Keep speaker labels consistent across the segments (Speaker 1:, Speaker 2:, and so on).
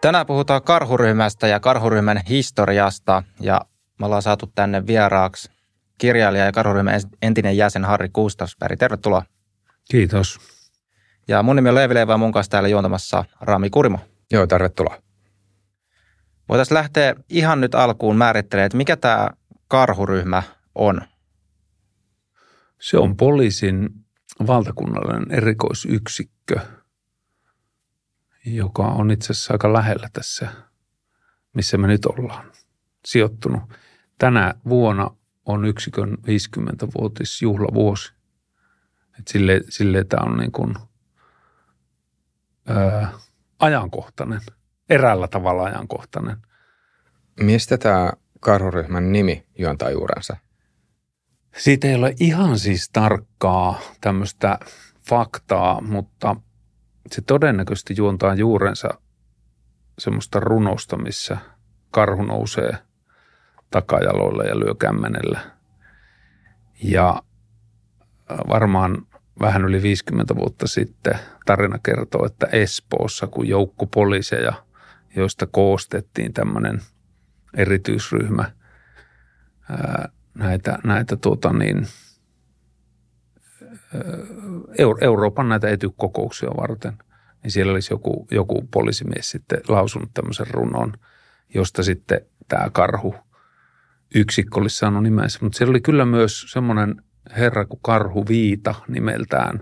Speaker 1: Tänään puhutaan karhuryhmästä ja karhuryhmän historiasta ja me ollaan saatu tänne vieraaksi kirjailija ja karhuryhmän entinen jäsen Harri Kustavsberg. Tervetuloa.
Speaker 2: Kiitos.
Speaker 1: Ja mun nimi on Leevi Leivä mun kanssa täällä juontamassa Rami Kurimo.
Speaker 3: Joo, tervetuloa.
Speaker 1: Voitaisiin lähteä ihan nyt alkuun määrittelemään, että mikä tämä karhuryhmä on?
Speaker 2: Se on poliisin valtakunnallinen erikoisyksikkö, joka on itse asiassa aika lähellä tässä, missä me nyt ollaan sijoittunut. Tänä vuonna on yksikön 50-vuotisjuhlavuosi. Et sille, sille tämä on niin kuin, ää, ajankohtainen, eräällä tavalla ajankohtainen.
Speaker 3: Mistä tämä karhuryhmän nimi juontaa juurensa?
Speaker 2: Siitä ei ole ihan siis tarkkaa tämmöistä faktaa, mutta se todennäköisesti juontaa juurensa semmoista runosta, missä karhu nousee takajaloille ja lyö kämmenellä. Ja varmaan vähän yli 50 vuotta sitten tarina kertoo, että Espoossa, kun joukko poliiseja, joista koostettiin tämmöinen erityisryhmä näitä, näitä tuota niin, Euroopan näitä etykokouksia varten, niin siellä olisi joku, joku poliisimies sitten lausunut tämmöisen runon, josta sitten tämä karhu yksikkö olisi saanut nimensä. Mutta siellä oli kyllä myös semmoinen herra kuin Karhu Viita nimeltään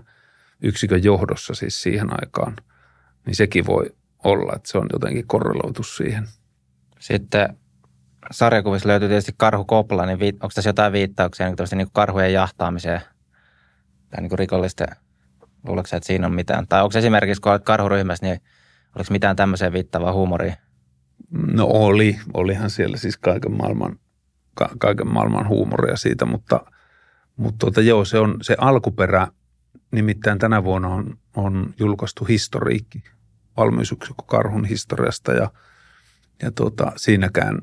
Speaker 2: yksikön johdossa siis siihen aikaan. Niin sekin voi olla, että se on jotenkin korreloitu siihen.
Speaker 1: Sitten sarjakuvissa löytyy tietysti karhu kopla, niin onko tässä jotain viittauksia niin, niin karhujen jahtaamiseen tai niin rikollisten, luuletko että siinä on mitään? Tai onko esimerkiksi, kun olet karhuryhmässä, niin oliko mitään tämmöiseen viittavaa huumoria?
Speaker 2: No oli, olihan siellä siis kaiken maailman, ka, kaiken maailman huumoria siitä, mutta, mutta tuota, joo, se on se alkuperä, nimittäin tänä vuonna on, on julkaistu historiikki, valmiusyksikö karhun historiasta ja, ja tuota, siinäkään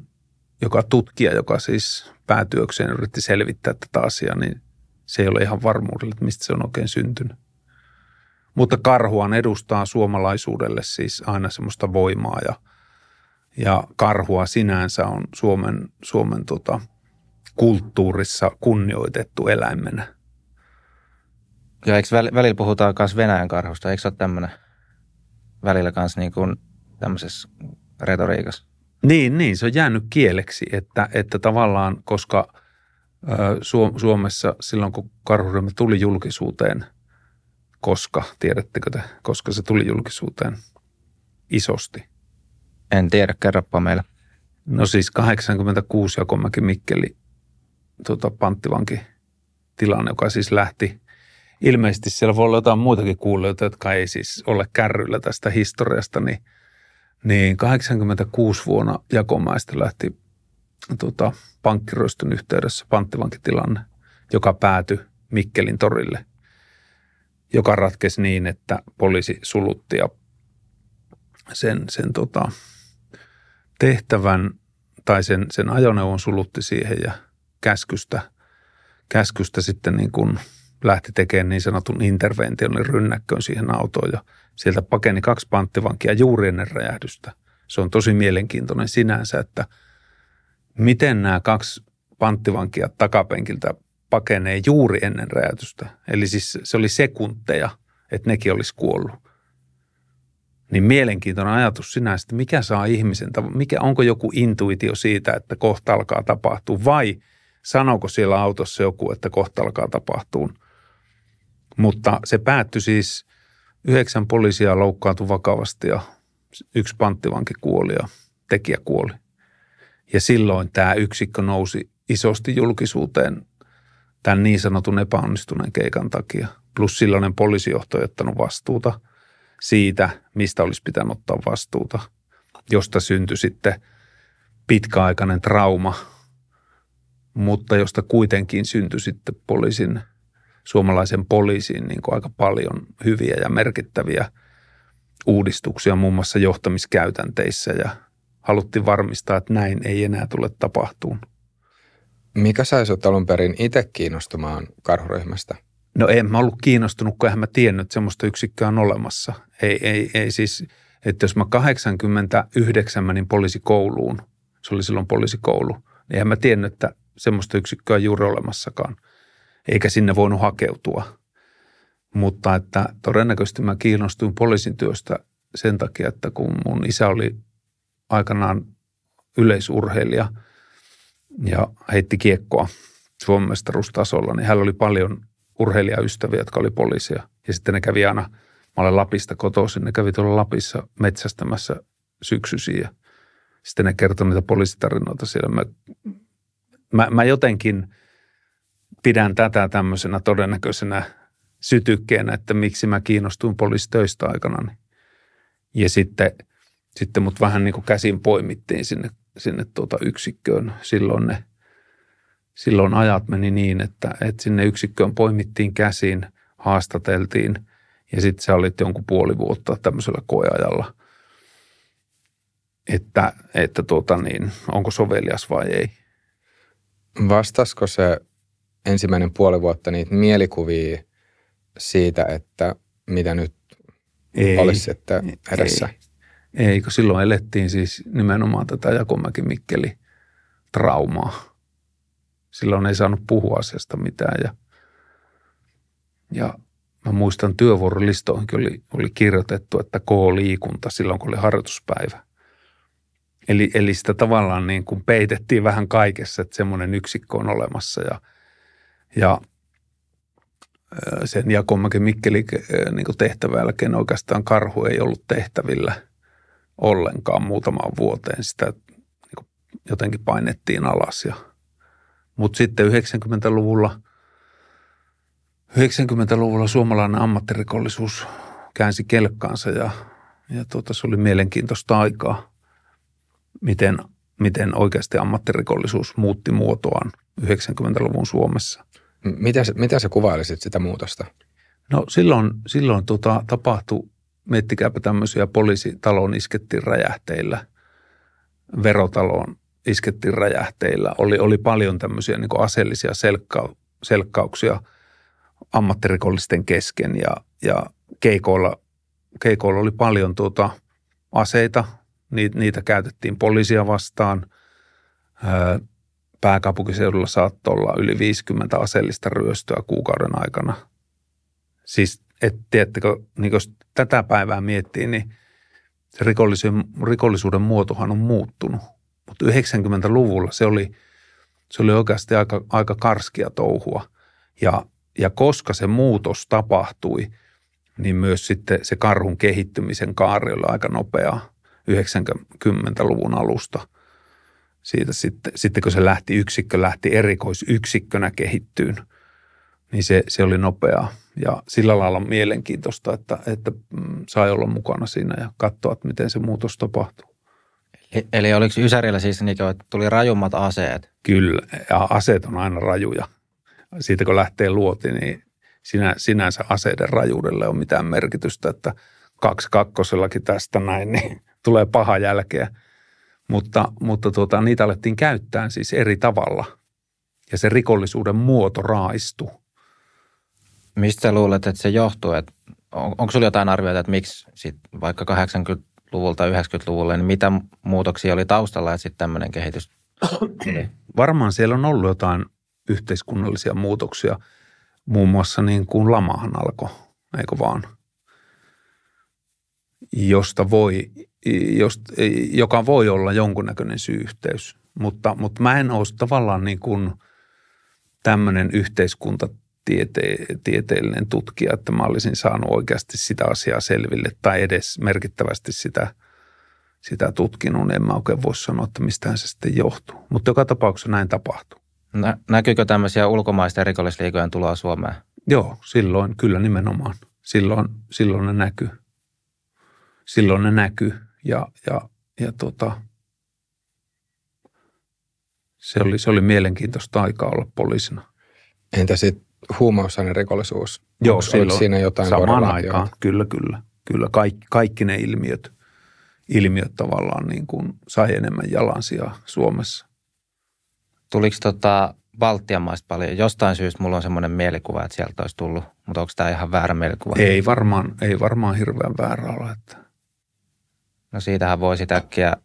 Speaker 2: joka tutkija, joka siis päätyökseen yritti selvittää tätä asiaa, niin se ei ole ihan varmuudella, että mistä se on oikein syntynyt. Mutta karhuan edustaa suomalaisuudelle siis aina semmoista voimaa ja, ja karhua sinänsä on Suomen, Suomen tota, kulttuurissa kunnioitettu eläimenä.
Speaker 1: Ja eikö välillä puhutaan myös Venäjän karhusta? Eikö se ole tämmöinen välillä myös niin kuin tämmöisessä retoriikassa?
Speaker 2: Niin, niin, se on jäänyt kieleksi, että, että tavallaan, koska Suomessa silloin, kun karhuryhmä tuli julkisuuteen, koska, tiedättekö te, koska se tuli julkisuuteen isosti?
Speaker 1: En tiedä, kerropa meille.
Speaker 2: No siis 86 Jakomäki Mikkeli tuota, panttivanki tilanne, joka siis lähti ilmeisesti siellä voi olla jotain muitakin kuulijoita, jotka ei siis ole kärryillä tästä historiasta, niin – niin 86 vuonna Jakomaista lähti tota, pankkiroistun yhteydessä panttivankitilanne, joka päätyi Mikkelin torille, joka ratkesi niin, että poliisi sulutti ja sen, sen tota, tehtävän tai sen, sen ajoneuvon sulutti siihen ja käskystä, käskystä sitten niin kuin lähti tekemään niin sanotun intervention, rynnäkköön siihen autoon ja Sieltä pakeni kaksi panttivankia juuri ennen räjähdystä. Se on tosi mielenkiintoinen sinänsä, että miten nämä kaksi panttivankia takapenkiltä pakenee juuri ennen räjähdystä. Eli siis se oli sekunteja, että nekin olisi kuollut. Niin mielenkiintoinen ajatus sinänsä, että mikä saa ihmisen, mikä, onko joku intuitio siitä, että kohta alkaa tapahtua vai sanooko siellä autossa joku, että kohta alkaa tapahtua. Mutta se päättyi siis Yhdeksän poliisia loukkaantui vakavasti ja yksi panttivanki kuoli ja tekijä kuoli. Ja silloin tämä yksikkö nousi isosti julkisuuteen tämän niin sanotun epäonnistuneen keikan takia. Plus silloinen poliisijohto ei ottanut vastuuta siitä, mistä olisi pitänyt ottaa vastuuta, josta syntyi sitten pitkäaikainen trauma, mutta josta kuitenkin syntyi sitten poliisin – suomalaisen poliisiin niin kuin aika paljon hyviä ja merkittäviä uudistuksia muun muassa johtamiskäytänteissä ja haluttiin varmistaa, että näin ei enää tule tapahtuun.
Speaker 3: Mikä sai sinut alun perin itse kiinnostumaan karhuryhmästä?
Speaker 2: No en mä ollut kiinnostunut, kun en mä tiennyt, että semmoista yksikköä on olemassa. Ei, ei, ei siis, että jos mä 89 menin poliisikouluun, se oli silloin poliisikoulu, niin eihän mä tiennyt, että semmoista yksikköä juuri olemassakaan, eikä sinne voinut hakeutua. Mutta että todennäköisesti mä kiinnostuin poliisin työstä sen takia, että kun mun isä oli aikanaan yleisurheilija ja heitti kiekkoa Suomen mestaruustasolla, niin hänellä oli paljon urheilijaystäviä, jotka oli poliisia. Ja sitten ne kävi aina, mä olen Lapista kotoisin, ne kävi tuolla Lapissa metsästämässä syksyisiä. Sitten ne kertoi niitä poliisitarinoita siellä. Mä, mä, mä jotenkin pidän tätä tämmöisenä todennäköisenä sytykkeenä, että miksi mä kiinnostuin poliisitöistä aikana. Ja sitten, sitten mut vähän niin kuin käsin poimittiin sinne, sinne tuota yksikköön. Silloin ne, silloin ajat meni niin, että, että sinne yksikköön poimittiin käsiin, haastateltiin ja sitten sä olit jonkun puoli vuotta tämmöisellä koeajalla, että, että tuota niin, onko sovelias vai ei.
Speaker 3: Vastasko se ensimmäinen puoli vuotta niitä mielikuvia siitä, että mitä nyt ei, olisi että edessä?
Speaker 2: Ei, ei, kun silloin elettiin siis nimenomaan tätä Jakomäki Mikkeli traumaa. Silloin ei saanut puhua asiasta mitään ja, ja mä muistan työvuorolistoihinkin oli, oli kirjoitettu, että K-liikunta silloin kun oli harjoituspäivä. Eli, eli sitä tavallaan niin kuin peitettiin vähän kaikessa, että semmoinen yksikkö on olemassa ja, ja sen Jakomäki Mikkeli niin tehtävän jälkeen oikeastaan karhu ei ollut tehtävillä ollenkaan muutamaan vuoteen. Sitä niin kuin jotenkin painettiin alas. Ja, mutta sitten 90-luvulla, 90-luvulla suomalainen ammattirikollisuus käänsi kelkkaansa ja, ja tuota, se oli mielenkiintoista aikaa, miten, miten oikeasti ammattirikollisuus muutti muotoaan 90-luvun Suomessa –
Speaker 3: mitä, mitä sä kuvailisit sitä muutosta?
Speaker 2: No silloin, silloin tota, tapahtui, miettikääpä tämmöisiä poliisitalon iskettiin räjähteillä, verotaloon iskettiin räjähteillä. Oli, oli paljon tämmöisiä niin aseellisia selkka, selkkauksia ammattirikollisten kesken ja, ja keikoilla, keikoilla oli paljon tuota, aseita. Niitä, niitä käytettiin poliisia vastaan pääkaupunkiseudulla saattoi olla yli 50 aseellista ryöstöä kuukauden aikana. Siis, et, tiedättekö, niin jos tätä päivää miettii, niin se rikollisuuden, rikollisuuden muotohan on muuttunut. Mutta 90-luvulla se oli, se oli oikeasti aika, aika karskia touhua. Ja, ja koska se muutos tapahtui, niin myös sitten se karhun kehittymisen kaari oli aika nopeaa 90-luvun alusta – siitä sitten, sitten kun se lähti yksikkö, lähti erikoisyksikkönä kehittyyn, niin se, se oli nopeaa. Ja sillä lailla mielenkiintoista, että, että mm, sai olla mukana siinä ja katsoa, että miten se muutos tapahtuu.
Speaker 1: Eli, eli oliko Ysärillä siis niin, että tuli rajummat aseet?
Speaker 2: Kyllä, ja aseet on aina rajuja. Siitä kun lähtee luoti, niin sinä, sinänsä aseiden rajuudelle on mitään merkitystä, että kaksi kakkosellakin tästä näin, niin tulee paha jälkeä – mutta, mutta tuota, niitä alettiin käyttää siis eri tavalla ja se rikollisuuden muoto raistui.
Speaker 1: Mistä luulet, että se johtuu? Että on, onko sinulla jotain arvioita, että miksi sit vaikka 80-luvulta 90-luvulle, niin mitä muutoksia oli taustalla, että sitten tämmöinen kehitys
Speaker 2: Varmaan siellä on ollut jotain yhteiskunnallisia muutoksia. Muun muassa niin kuin lamahan alkoi, eikö vaan? Josta voi jost, joka voi olla jonkunnäköinen syyhteys. Mutta, mutta mä en ole tavallaan niin kuin tämmöinen yhteiskuntatieteellinen tutkija, että mä olisin saanut oikeasti sitä asiaa selville tai edes merkittävästi sitä, sitä tutkinut. En mä oikein voi sanoa, että mistään se sitten johtuu. Mutta joka tapauksessa näin tapahtuu.
Speaker 1: Nä, näkyykö tämmöisiä ulkomaisten rikollisliikojen tuloa Suomeen?
Speaker 2: Joo, silloin kyllä nimenomaan. Silloin, silloin ne näkyy. Silloin ne näkyy ja, ja, ja tota, se, oli, se oli mielenkiintoista aikaa olla poliisina.
Speaker 3: Entä sitten rikollisuus?
Speaker 2: Joo, silloin
Speaker 3: siinä jotain
Speaker 2: samaan aikaan, kyllä, kyllä. Kyllä kaikki, kaikki ne ilmiöt, ilmiöt tavallaan niin kuin sai enemmän jalansijaa Suomessa.
Speaker 1: Tuliko tota Baltian maista paljon? Jostain syystä mulla on semmoinen mielikuva, että sieltä olisi tullut, mutta onko tämä ihan väärä mielikuva?
Speaker 2: Ei varmaan, ei varmaan hirveän väärä ole. Että
Speaker 1: No siitähän voi sitä äkkiä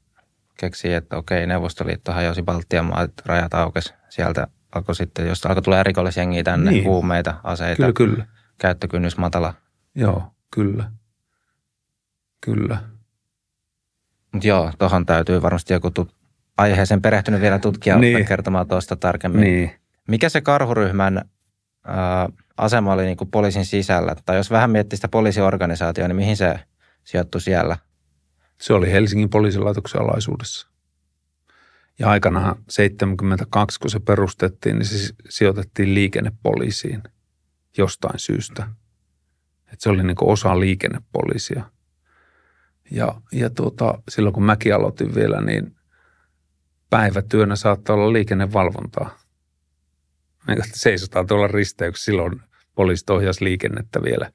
Speaker 1: keksiä, että okei, Neuvostoliitto hajosi Baltian maat, rajat aukesi. Sieltä alkoi sitten, jos alkoi tulla rikollisjengiä tänne, niin. huumeita, aseita,
Speaker 2: Kyllä, kyllä.
Speaker 1: käyttökynnys matala.
Speaker 2: Joo, kyllä. Kyllä.
Speaker 1: Mutta joo, tuohon täytyy varmasti joku tut- aiheeseen perehtynyt vielä tutkija niin.
Speaker 2: Niin.
Speaker 1: kertomaan tuosta tarkemmin.
Speaker 2: Niin.
Speaker 1: Mikä se karhuryhmän ää, asema oli niin kuin poliisin sisällä? Tai jos vähän miettii sitä poliisiorganisaatiota, niin mihin se sijoittui siellä?
Speaker 2: Se oli Helsingin poliisilaitoksen alaisuudessa. Ja aikanaan 72, kun se perustettiin, niin se sijoitettiin liikennepoliisiin jostain syystä. Et se oli niin osa liikennepoliisia. Ja, ja tuota, silloin kun mäkin aloitin vielä, niin päivätyönä saattaa olla liikennevalvontaa. Niin, seisotaan tuolla risteyksissä. Silloin poliisit ohjasi liikennettä vielä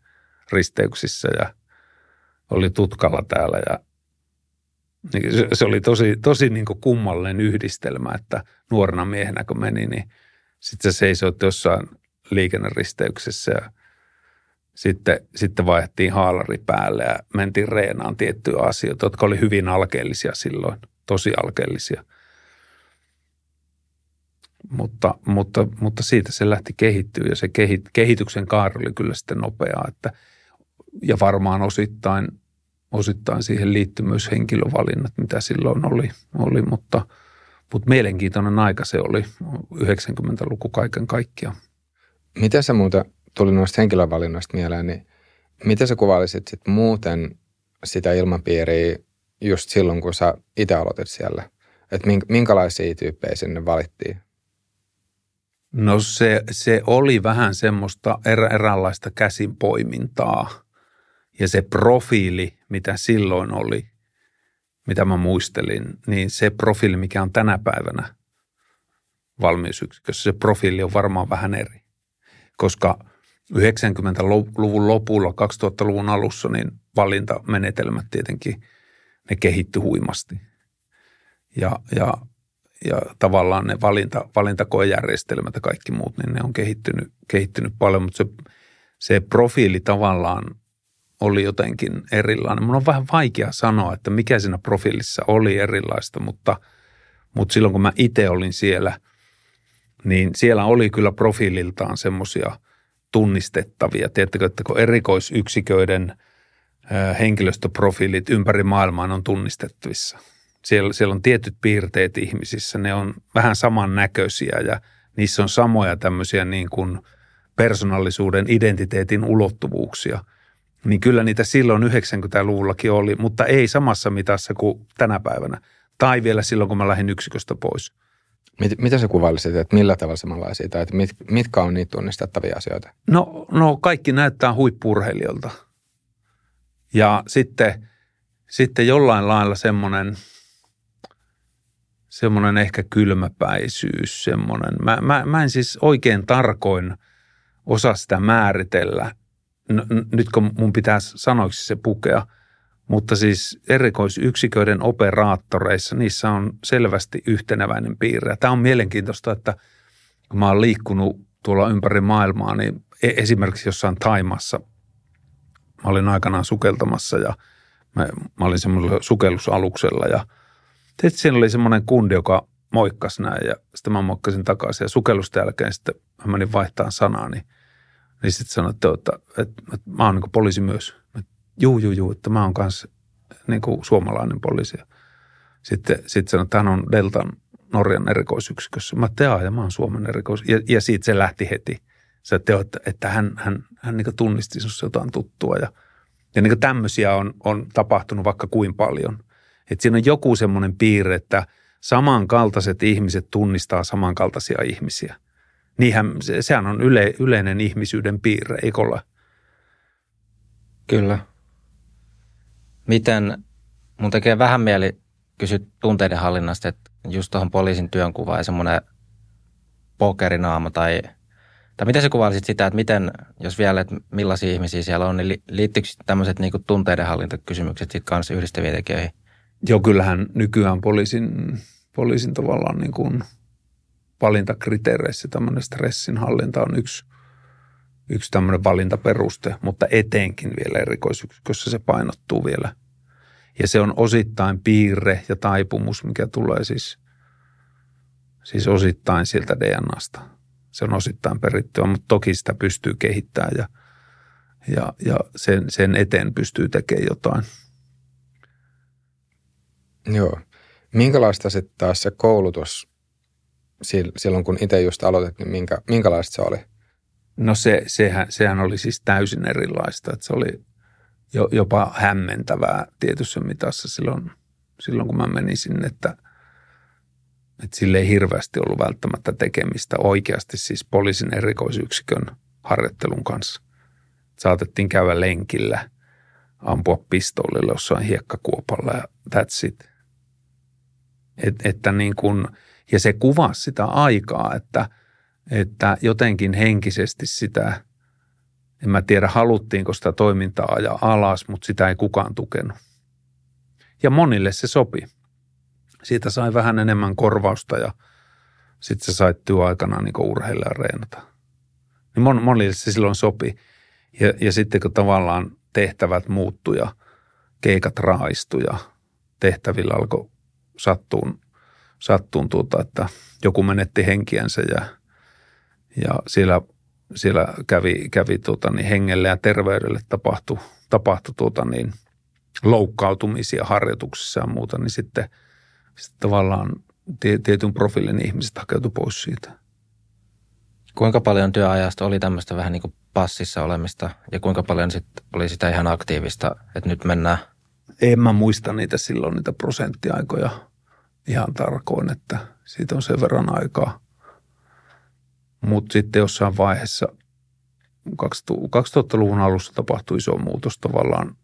Speaker 2: risteyksissä ja oli tutkalla täällä ja niin se, oli tosi, tosi niin kuin kummallinen yhdistelmä, että nuorena miehenä kun meni, niin sitten se seisoit jossain liikenneristeyksessä ja sitten, sitten vaihdettiin haalari päälle ja mentiin reenaan tiettyjä asioita, jotka oli hyvin alkeellisia silloin, tosi alkeellisia. Mutta, mutta, mutta siitä se lähti kehittyä ja se kehit, kehityksen kaari oli kyllä sitten nopeaa, että, ja varmaan osittain, osittain siihen liittyy myös henkilövalinnat, mitä silloin oli, oli mutta, mutta mielenkiintoinen aika se oli 90-luku kaiken kaikkiaan.
Speaker 3: Miten sä muuta tuli noista henkilövalinnoista mieleen, niin miten sä kuvailisit sit muuten sitä ilmapiiriä just silloin, kun sä itse aloitit siellä? Että minkälaisia tyyppejä sinne valittiin?
Speaker 2: No se, se oli vähän semmoista erä, eräänlaista käsinpoimintaa. Ja se profiili, mitä silloin oli, mitä mä muistelin, niin se profiili, mikä on tänä päivänä valmiusyksikössä, se profiili on varmaan vähän eri. Koska 90-luvun lopulla, 2000-luvun alussa, niin valintamenetelmät tietenkin, ne kehittyi huimasti. Ja, ja ja tavallaan ne valinta, valintakojärjestelmät ja kaikki muut, niin ne on kehittynyt, kehittynyt paljon, mutta se, se profiili tavallaan oli jotenkin erilainen. Mun on vähän vaikea sanoa, että mikä siinä profiilissa oli erilaista, mutta, mutta silloin kun mä itse olin siellä, niin siellä oli kyllä profiililtaan semmoisia tunnistettavia. Tiedättekö, että kun erikoisyksiköiden henkilöstöprofiilit ympäri maailmaa on tunnistettavissa – siellä, siellä on tietyt piirteet ihmisissä, ne on vähän samannäköisiä ja niissä on samoja tämmöisiä niin kuin persoonallisuuden, identiteetin ulottuvuuksia. Niin kyllä niitä silloin 90-luvullakin oli, mutta ei samassa mitassa kuin tänä päivänä. Tai vielä silloin, kun mä lähdin yksiköstä pois.
Speaker 3: Mit, mitä sä kuvailisit, että millä tavalla samanlaisia, tai että mit, mitkä on niitä tunnistettavia asioita?
Speaker 2: No, no kaikki näyttää huippurheilijoilta. Ja sitten, sitten jollain lailla semmoinen – semmoinen ehkä kylmäpäisyys, semmoinen. Mä, mä, mä en siis oikein tarkoin osaa sitä määritellä, n- nyt kun mun pitää sanoiksi se pukea, mutta siis erikoisyksiköiden operaattoreissa niissä on selvästi yhteneväinen piirre. Tämä on mielenkiintoista, että kun mä oon liikkunut tuolla ympäri maailmaa, niin e- esimerkiksi jossain Taimassa, mä olin aikanaan sukeltamassa ja mä, mä olin semmoisella sukellusaluksella ja – sitten siinä oli semmoinen kundi, joka moikkasi näin ja sitten mä moikkasin takaisin ja sukellusta jälkeen sitten mä menin vaihtamaan sanaa, niin, niin sitten sanoin, että, että, että, että mä oon niin poliisi myös. Juu, juu, juu, että mä oon kanssa niin kuin suomalainen poliisi. Sitten, sitten sanoin, että hän on Deltan Norjan erikoisyksikössä. Mä tean ja mä oon Suomen erikois. Ja, ja siitä se lähti heti. Se teo, että, että hän, hän, hän niin tunnisti sinussa jotain tuttua. Ja, ja niin tämmöisiä on, on tapahtunut vaikka kuin paljon – että siinä on joku semmoinen piirre, että samankaltaiset ihmiset tunnistaa samankaltaisia ihmisiä. Niinhän, se, sehän on yle, yleinen ihmisyyden piirre, eikö ole?
Speaker 1: Kyllä. Miten, mun tekee vähän mieli kysyä tunteiden hallinnasta, että just tuohon poliisin työnkuvaan ja semmoinen pokerinaama tai, tai miten sä kuvailisit sitä, että miten, jos vielä, että millaisia ihmisiä siellä on, niin liittyykö tämmöiset niin tunteiden hallintakysymykset sitten kanssa yhdistäviin tekijöihin?
Speaker 2: Joo, kyllähän nykyään poliisin, poliisin tavallaan niin kuin valintakriteereissä tämmöinen stressin hallinta on yksi, yksi tämmöinen valintaperuste, mutta etenkin vielä erikoisyksikössä se painottuu vielä. Ja se on osittain piirre ja taipumus, mikä tulee siis, siis osittain sieltä DNAsta. Se on osittain perittyä, mutta toki sitä pystyy kehittämään ja, ja, ja sen, sen eteen pystyy tekemään jotain.
Speaker 3: Joo. Minkälaista sitten taas se koulutus silloin, kun itse just aloitit, niin minkä, minkälaista se oli?
Speaker 2: No se, sehän, sehän oli siis täysin erilaista. Että se oli jo, jopa hämmentävää tietyssä mitassa silloin, silloin, kun mä menin sinne, että, että sille ei hirveästi ollut välttämättä tekemistä oikeasti siis poliisin erikoisyksikön harjoittelun kanssa. Saatettiin käydä lenkillä, ampua pistoolilla jossain hiekkakuopalla ja that's it. Et, että niin kun, ja se kuvasi sitä aikaa, että, että jotenkin henkisesti sitä, en mä tiedä haluttiinko sitä toimintaa ajaa alas, mutta sitä ei kukaan tukenut. Ja monille se sopi. Siitä sai vähän enemmän korvausta ja sitten se sai työaikana niin urheilla reenata. Niin mon, monille se silloin sopi. Ja, ja sitten kun tavallaan tehtävät muuttuja, keikat raistuja, tehtävillä alkoi sattuun, sattuun tuota, että joku menetti henkiänsä ja, ja siellä, siellä kävi, kävi tuota, niin hengelle ja terveydelle tapahtui, tapahtui tuota, niin loukkautumisia harjoituksissa ja muuta, niin sitten, sitten tavallaan tietyn profiilin ihmiset hakeutui pois siitä.
Speaker 1: Kuinka paljon työajasta oli tämmöistä vähän niin kuin passissa olemista ja kuinka paljon sitten oli sitä ihan aktiivista, että nyt mennään –
Speaker 2: en mä muista niitä silloin, niitä prosenttiaikoja ihan tarkoin, että siitä on sen verran aikaa. Mutta sitten jossain vaiheessa 2000-luvun alussa tapahtui iso muutos tavallaan.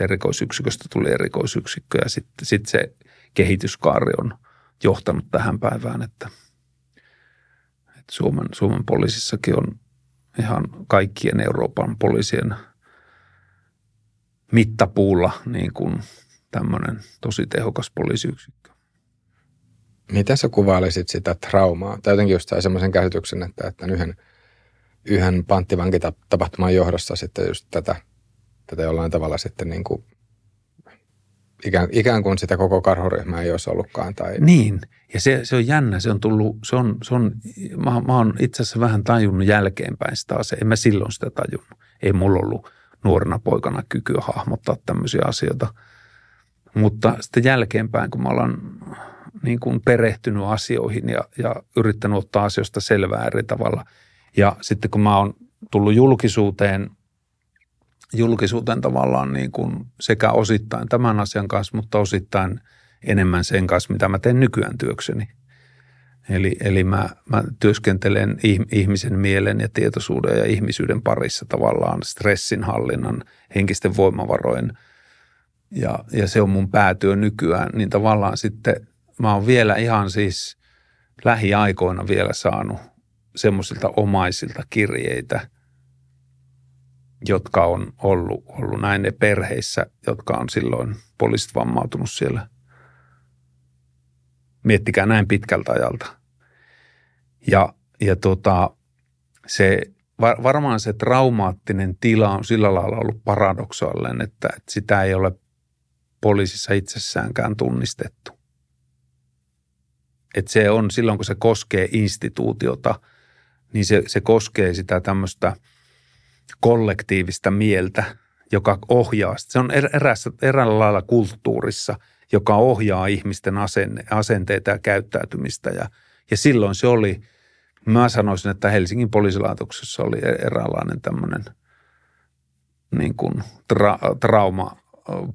Speaker 2: Erikoisyksiköstä tuli erikoisyksikkö ja sitten sit se kehityskaari on johtanut tähän päivään, että, että Suomen, Suomen poliisissakin on ihan kaikkien Euroopan poliisien – mittapuulla niin kuin tämmöinen tosi tehokas poliisiyksikkö.
Speaker 3: Miten sä kuvailisit sitä traumaa? Tai jotenkin just semmoisen käsityksen, että, että yhden, yhden panttivankitapahtuman johdossa sitten just tätä, tätä jollain tavalla sitten niin kuin ikään, ikään kuin sitä koko karhoryhmää ei olisi ollutkaan. Tai...
Speaker 2: Niin, ja se, se on jännä, se on tullut, se on, se on mä, mä oon itse asiassa vähän tajunnut jälkeenpäin sitä asiaa, en mä silloin sitä tajunnut. Ei mulla ollut nuorena poikana kykyä hahmottaa tämmöisiä asioita. Mutta sitten jälkeenpäin, kun mä olen niin kuin perehtynyt asioihin ja, ja yrittänyt ottaa asioista selvää eri tavalla. Ja sitten kun mä oon tullut julkisuuteen, julkisuuteen tavallaan niin kuin sekä osittain tämän asian kanssa, mutta osittain enemmän sen kanssa, mitä mä teen nykyään työkseni. Eli, eli mä, mä työskentelen ihmisen mielen ja tietoisuuden ja ihmisyyden parissa tavallaan stressinhallinnan, henkisten voimavarojen ja, ja se on mun päätyö nykyään, niin tavallaan sitten mä oon vielä ihan siis lähiaikoina vielä saanut semmoisilta omaisilta kirjeitä, jotka on ollut, ollut näin ne perheissä, jotka on silloin poliisit vammautunut siellä. Miettikää näin pitkältä ajalta. Ja, ja tota, se, varmaan se traumaattinen tila on sillä lailla ollut paradoksaalinen, että, että sitä ei ole poliisissa itsessäänkään tunnistettu. Että se on silloin, kun se koskee instituutiota, niin se, se koskee sitä tämmöistä kollektiivista mieltä, joka ohjaa. Se on er, erässä, eräällä lailla kulttuurissa, joka ohjaa ihmisten asenne, asenteita ja käyttäytymistä. Ja, ja silloin se oli – Mä sanoisin, että Helsingin poliisilaitoksessa oli e- eräänlainen tämmöinen niin kuin tra- trauma,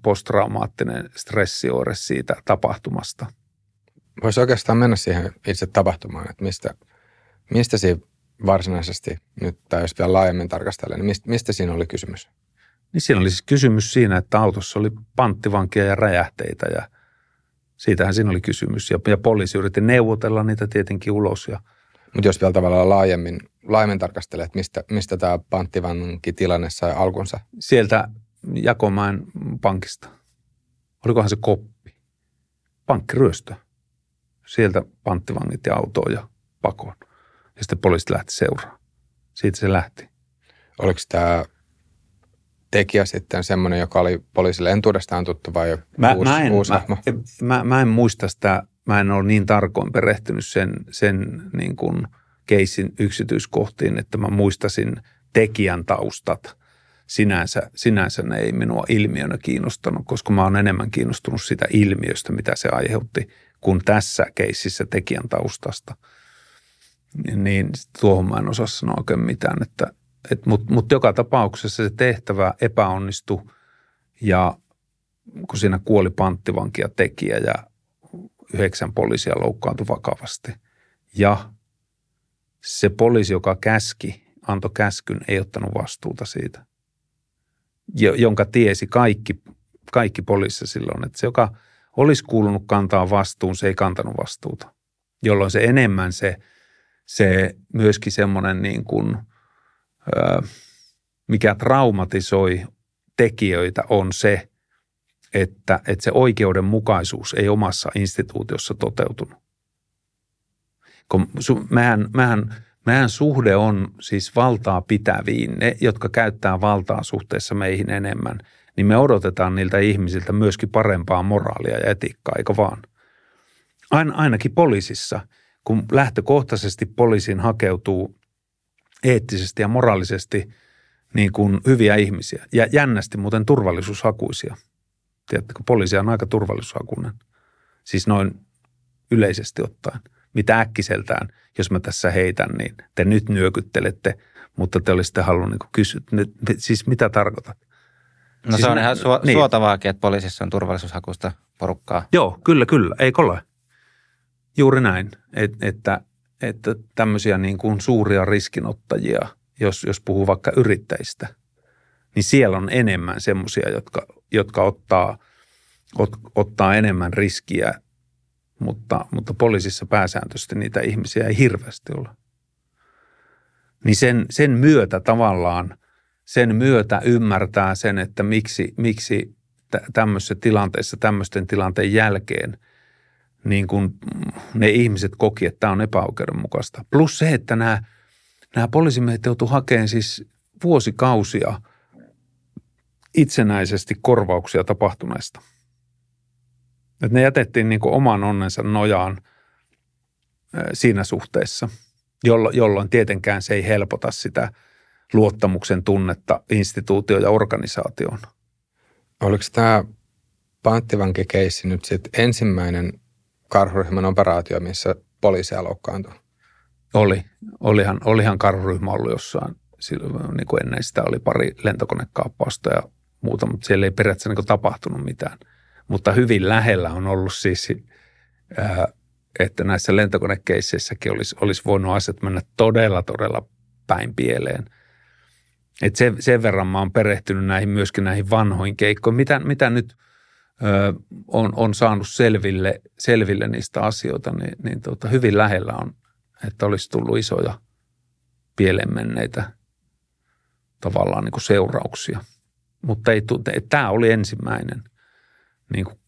Speaker 2: posttraumaattinen stressioire siitä tapahtumasta.
Speaker 3: Voisi oikeastaan mennä siihen itse tapahtumaan, että mistä, mistä siinä varsinaisesti nyt, tai jos vielä laajemmin tarkastellaan, niin mistä, mistä siinä oli kysymys?
Speaker 2: Niin siinä oli siis kysymys siinä, että autossa oli panttivankia ja räjähteitä ja siitähän siinä oli kysymys. Ja, ja poliisi yritti neuvotella niitä tietenkin ulos ja –
Speaker 3: mutta jos vielä tavallaan laajemmin, laajemmin tarkastelee, että mistä, mistä tämä panttivanki tilanne sai alkunsa?
Speaker 2: Sieltä Jakomäen pankista. Olikohan se koppi? Pankkiryöstö. Sieltä panttivangit ja autoon ja pakoon. Ja sitten poliisit lähti seuraan. Siitä se lähti.
Speaker 3: Oliko tämä tekijä sitten semmoinen, joka oli poliisille entuudestaan tuttu vai
Speaker 2: mä,
Speaker 3: uusi,
Speaker 2: mä, en,
Speaker 3: uusi
Speaker 2: mä,
Speaker 3: hahmo?
Speaker 2: mä, mä en muista sitä, mä en ole niin tarkoin perehtynyt sen, sen niin kuin keissin yksityiskohtiin, että mä muistasin tekijän taustat. Sinänsä, sinänsä ne ei minua ilmiönä kiinnostanut, koska mä oon enemmän kiinnostunut sitä ilmiöstä, mitä se aiheutti, kuin tässä keississä tekijän taustasta. Niin tuohon mä en osaa sanoa oikein mitään, että, et, mutta mut joka tapauksessa se tehtävä epäonnistui ja kun siinä kuoli panttivanki ja tekijä ja yhdeksän poliisia loukkaantui vakavasti. Ja se poliisi, joka käski, antoi käskyn, ei ottanut vastuuta siitä, jonka tiesi kaikki, kaikki poliisissa silloin, että se, joka olisi kuulunut kantaa vastuun, se ei kantanut vastuuta, jolloin se enemmän se, se myöskin semmoinen niin kuin, mikä traumatisoi tekijöitä on se, että, että se oikeudenmukaisuus ei omassa instituutiossa toteutunut. Kun mehän, mehän, mehän suhde on siis valtaa pitäviin, ne, jotka käyttää valtaa suhteessa meihin enemmän, niin me odotetaan niiltä ihmisiltä myöskin parempaa moraalia ja etiikkaa, eikö vaan? Ain, ainakin poliisissa, kun lähtökohtaisesti poliisiin hakeutuu eettisesti ja moraalisesti niin kuin hyviä ihmisiä ja jännästi muuten turvallisuushakuisia – Tiedättekö, poliisi on aika turvallisuushakunen. Siis noin yleisesti ottaen. Mitä äkkiseltään, jos mä tässä heitän, niin te nyt nyökyttelette, mutta te olisitte halunneet niin kysyä, siis mitä tarkoitat?
Speaker 1: No siis se on ihan su- niin. suotavaakin, että poliisissa on turvallisuushakusta porukkaa.
Speaker 2: Joo, kyllä, kyllä, eikö ole? Juuri näin, Et, että, että tämmöisiä niin kuin suuria riskinottajia, jos, jos puhuu vaikka yrittäjistä – niin siellä on enemmän semmoisia, jotka, jotka ottaa, ot, ottaa enemmän riskiä, mutta, mutta poliisissa pääsääntöisesti niitä ihmisiä ei hirveästi ole. Niin sen, sen myötä tavallaan, sen myötä ymmärtää sen, että miksi, miksi tämmöisessä tilanteessa, tämmöisten tilanteen jälkeen niin kun ne ihmiset koki, että tämä on epäoikeudenmukaista. Plus se, että nämä, nämä poliisimiehet joutuivat hakemaan siis vuosikausia – itsenäisesti korvauksia tapahtuneesta. Et ne jätettiin niin kuin oman onnensa nojaan siinä suhteessa, jolloin tietenkään se ei helpota sitä luottamuksen tunnetta instituutio ja organisaatioon.
Speaker 3: Oliko tämä panttivankikeissi nyt sitten ensimmäinen karhuryhmän operaatio, missä poliisia loukkaantui?
Speaker 2: Oli. Olihan, olihan karhuryhmä ollut jossain. Silloin, niin kuin ennen sitä oli pari lentokonekaappausta ja muuta, mutta siellä ei periaatteessa niin tapahtunut mitään. Mutta hyvin lähellä on ollut siis, että näissä lentokonekeisseissäkin olisi, olisi voinut asiat mennä todella, todella päin pieleen. Et sen, sen verran mä oon perehtynyt näihin myöskin näihin vanhoihin keikkoihin, mitä, mitä nyt ö, on, on saanut selville, selville niistä asioita, niin, niin tota, hyvin lähellä on, että olisi tullut isoja pieleen menneitä tavallaan niin kuin seurauksia – mutta ei, tämä oli ensimmäinen niin kuin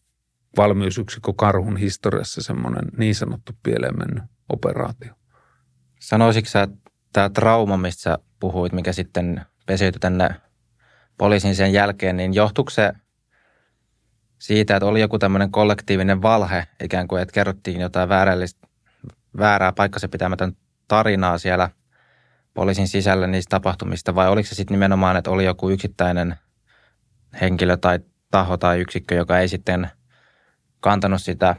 Speaker 2: valmiusyksikkö Karhun historiassa semmoinen niin sanottu pieleen mennyt operaatio.
Speaker 1: Sanoisitko sä, että tämä trauma, mistä puhuit, mikä sitten pesiytyi tänne poliisin sen jälkeen, niin johtuiko se siitä, että oli joku tämmöinen kollektiivinen valhe, ikään kuin, että kerrottiin jotain väärällistä, väärää paikkansa pitämätön tarinaa siellä poliisin sisällä niistä tapahtumista, vai oliko se sitten nimenomaan, että oli joku yksittäinen henkilö tai taho tai yksikkö, joka ei sitten kantanut sitä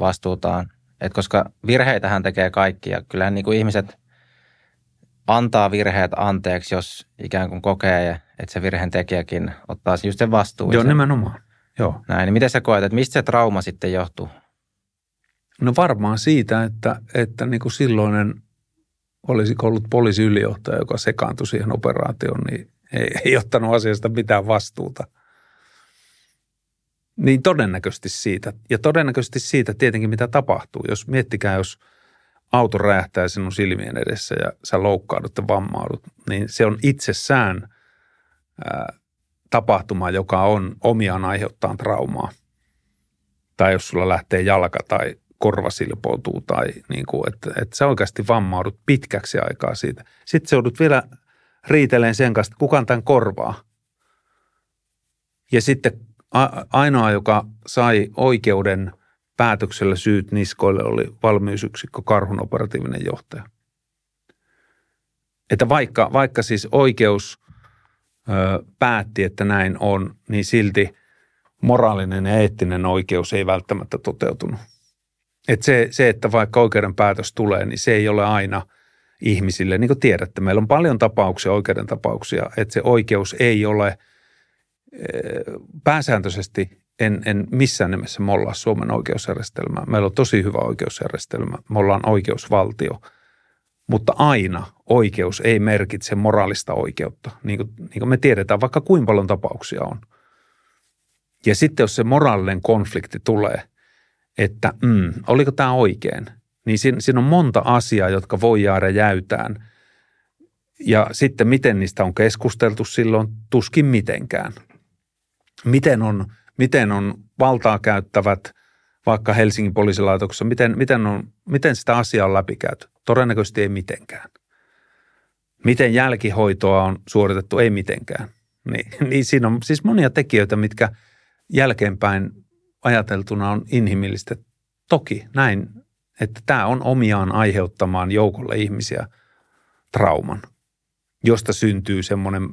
Speaker 1: vastuutaan. Et koska virheitähän tekee kaikki ja kyllähän niin kuin ihmiset antaa virheet anteeksi, jos ikään kuin kokee, että se virheen tekijäkin ottaa just sen vastuun.
Speaker 2: Joo, nimenomaan. Joo.
Speaker 1: Näin, niin miten sä koet, että mistä se trauma sitten johtuu?
Speaker 2: No varmaan siitä, että, että niin kuin silloinen olisi ollut poliisiylijohtaja, joka sekaantui siihen operaatioon, niin ei, ei ottanut asiasta mitään vastuuta. Niin todennäköisesti siitä. Ja todennäköisesti siitä tietenkin, mitä tapahtuu. Jos miettikää, jos auto räjähtää sinun silmien edessä ja sä loukkaudut ja vammaudut, niin se on itsessään ää, tapahtuma, joka on omiaan aiheuttaa traumaa. Tai jos sulla lähtee jalka tai korva silpoutuu tai niin kuin, että, että sä oikeasti vammaudut pitkäksi aikaa siitä. Sitten se joudut vielä riiteleen sen kanssa, että kukaan tämän korvaa. Ja sitten ainoa, joka sai oikeuden päätöksellä syyt niskoille, oli valmiusyksikkö Karhun operatiivinen johtaja. Että vaikka, vaikka siis oikeus ö, päätti, että näin on, niin silti moraalinen ja eettinen oikeus ei välttämättä toteutunut. Et se, se, että vaikka oikeuden päätös tulee, niin se ei ole aina ihmisille. Niin kuin tiedätte, meillä on paljon tapauksia, oikeuden tapauksia, että se oikeus ei ole pääsääntöisesti en, en missään nimessä mollaa Suomen oikeusjärjestelmää. Meillä on tosi hyvä oikeusjärjestelmä. Me ollaan oikeusvaltio – mutta aina oikeus ei merkitse moraalista oikeutta, niin kuin, niin kuin me tiedetään, vaikka kuinka paljon tapauksia on. Ja sitten jos se moraalinen konflikti tulee, että mm, oliko tämä oikein, niin siinä, siinä on monta asiaa, jotka voi jäädä jäytään. Ja sitten miten niistä on keskusteltu silloin, tuskin mitenkään. Miten on, miten on valtaa käyttävät vaikka Helsingin poliisilaitoksessa, miten, miten, on, miten sitä asiaa on läpikäyty? Todennäköisesti ei mitenkään. Miten jälkihoitoa on suoritettu? Ei mitenkään. Niin, niin siinä on siis monia tekijöitä, mitkä jälkeenpäin ajateltuna on inhimillistä. Toki näin, että tämä on omiaan aiheuttamaan joukolle ihmisiä trauman, josta syntyy semmoinen,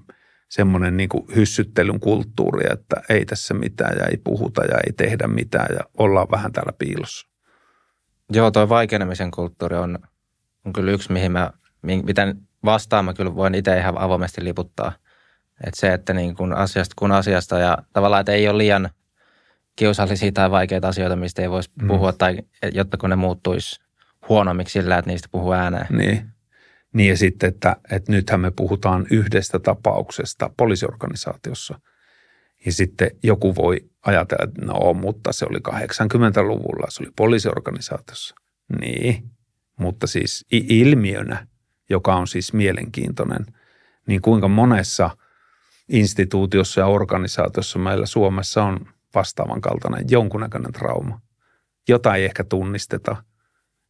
Speaker 2: semmoinen niin kuin hyssyttelyn kulttuuri, että ei tässä mitään ja ei puhuta ja ei tehdä mitään ja ollaan vähän täällä piilossa.
Speaker 1: Joo, tuo vaikenemisen kulttuuri on on kyllä yksi, mihin mä, miten vastaan mä kyllä voin itse ihan avoimesti liputtaa. Että se, että niin kun asiasta kun asiasta ja tavallaan, että ei ole liian kiusallisia tai vaikeita asioita, mistä ei voisi mm. puhua, tai jotta kun ne muuttuisi huonommiksi sillä, että niistä puhuu ääneen.
Speaker 2: Niin. Niin ja sitten, että, että nythän me puhutaan yhdestä tapauksesta poliisiorganisaatiossa. Ja sitten joku voi ajatella, että no, mutta se oli 80-luvulla, se oli poliisiorganisaatiossa. Niin, mutta siis ilmiönä, joka on siis mielenkiintoinen, niin kuinka monessa instituutiossa ja organisaatiossa meillä Suomessa on vastaavan kaltainen jonkunnäköinen trauma, jota ei ehkä tunnisteta,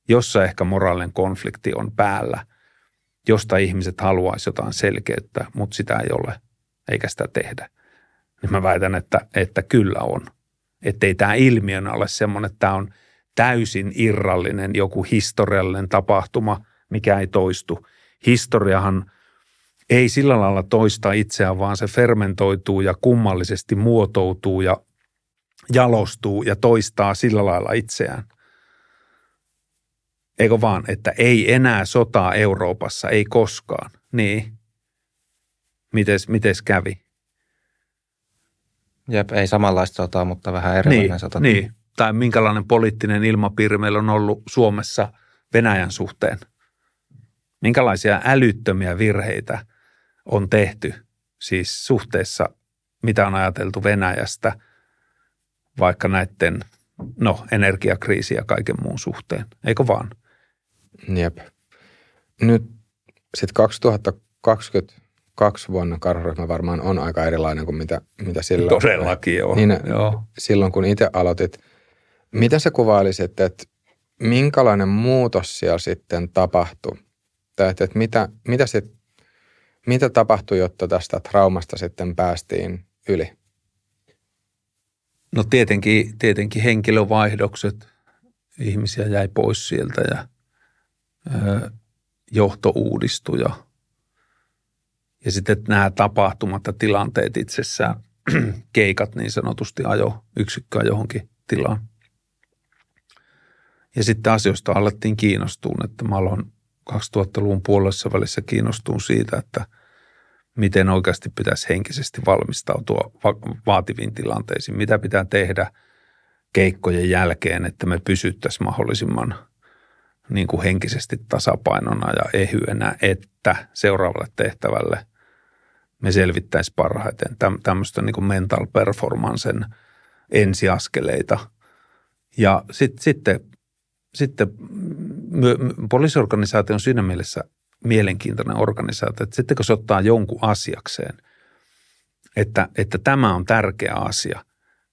Speaker 2: jossa ehkä moraalinen konflikti on päällä, josta ihmiset haluaisi jotain selkeyttä, mutta sitä ei ole, eikä sitä tehdä. Niin mä väitän, että, että kyllä on. Että ei tämä ilmiönä ole semmoinen, että tämä on – täysin irrallinen joku historiallinen tapahtuma, mikä ei toistu. Historiahan ei sillä lailla toista itseään, vaan se fermentoituu ja kummallisesti muotoutuu ja jalostuu ja toistaa sillä lailla itseään. Eikö vaan, että ei enää sotaa Euroopassa, ei koskaan. Niin. Mites, mites kävi?
Speaker 1: Jep, ei samanlaista sotaa, mutta vähän erilainen
Speaker 2: niin,
Speaker 1: sota.
Speaker 2: Niin, tai minkälainen poliittinen ilmapiiri meillä on ollut Suomessa Venäjän suhteen. Minkälaisia älyttömiä virheitä on tehty siis suhteessa, mitä on ajateltu Venäjästä, vaikka näiden no, energiakriisi ja kaiken muun suhteen. Eikö vaan?
Speaker 3: Jep. Nyt sitten 2022 vuonna karhuryhmä varmaan on aika erilainen kuin mitä, mitä silloin.
Speaker 2: Todellakin on.
Speaker 3: Niin, Joo. Silloin kun itse aloitit – Miten sä kuvailisit, että minkälainen muutos siellä sitten tapahtui? Tai että, että mitä, mitä, sit, mitä tapahtui, jotta tästä traumasta sitten päästiin yli?
Speaker 2: No tietenkin, tietenkin henkilövaihdokset, ihmisiä jäi pois sieltä ja johto uudistui ja, ja sitten nämä tapahtumat ja tilanteet itsessään, keikat niin sanotusti ajo yksikköä johonkin tilaan. Ja sitten asioista alettiin kiinnostua, että mä aloin 2000-luvun puolessa välissä kiinnostua siitä, että miten oikeasti pitäisi henkisesti valmistautua va- vaativiin tilanteisiin, mitä pitää tehdä keikkojen jälkeen, että me pysyttäisiin mahdollisimman niin kuin henkisesti tasapainona ja ehyenä, että seuraavalle tehtävälle me selvittäisiin parhaiten tämmöistä niin kuin mental performancen ensiaskeleita. Ja sit, sitten sitten poliisiorganisaatio on siinä mielessä mielenkiintoinen organisaatio, että sitten kun se ottaa jonkun asiakseen, että, että tämä on tärkeä asia,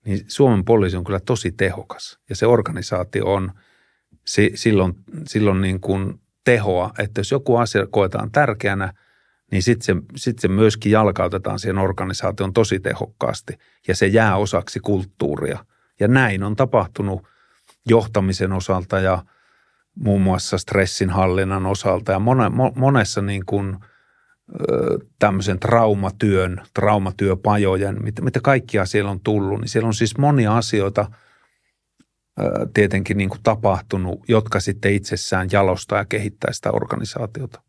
Speaker 2: niin Suomen poliisi on kyllä tosi tehokas ja se organisaatio on si, silloin, silloin niin kuin tehoa, että jos joku asia koetaan tärkeänä, niin sitten se, sit se myöskin jalkautetaan siihen organisaation tosi tehokkaasti ja se jää osaksi kulttuuria. Ja näin on tapahtunut johtamisen osalta ja muun muassa stressin hallinnan osalta ja monessa niin kuin – tämmöisen traumatyön, traumatyöpajojen, mitä, mitä kaikkia siellä on tullut, niin siellä on siis monia asioita tietenkin niin kuin tapahtunut, jotka sitten itsessään jalostaa ja kehittää sitä organisaatiota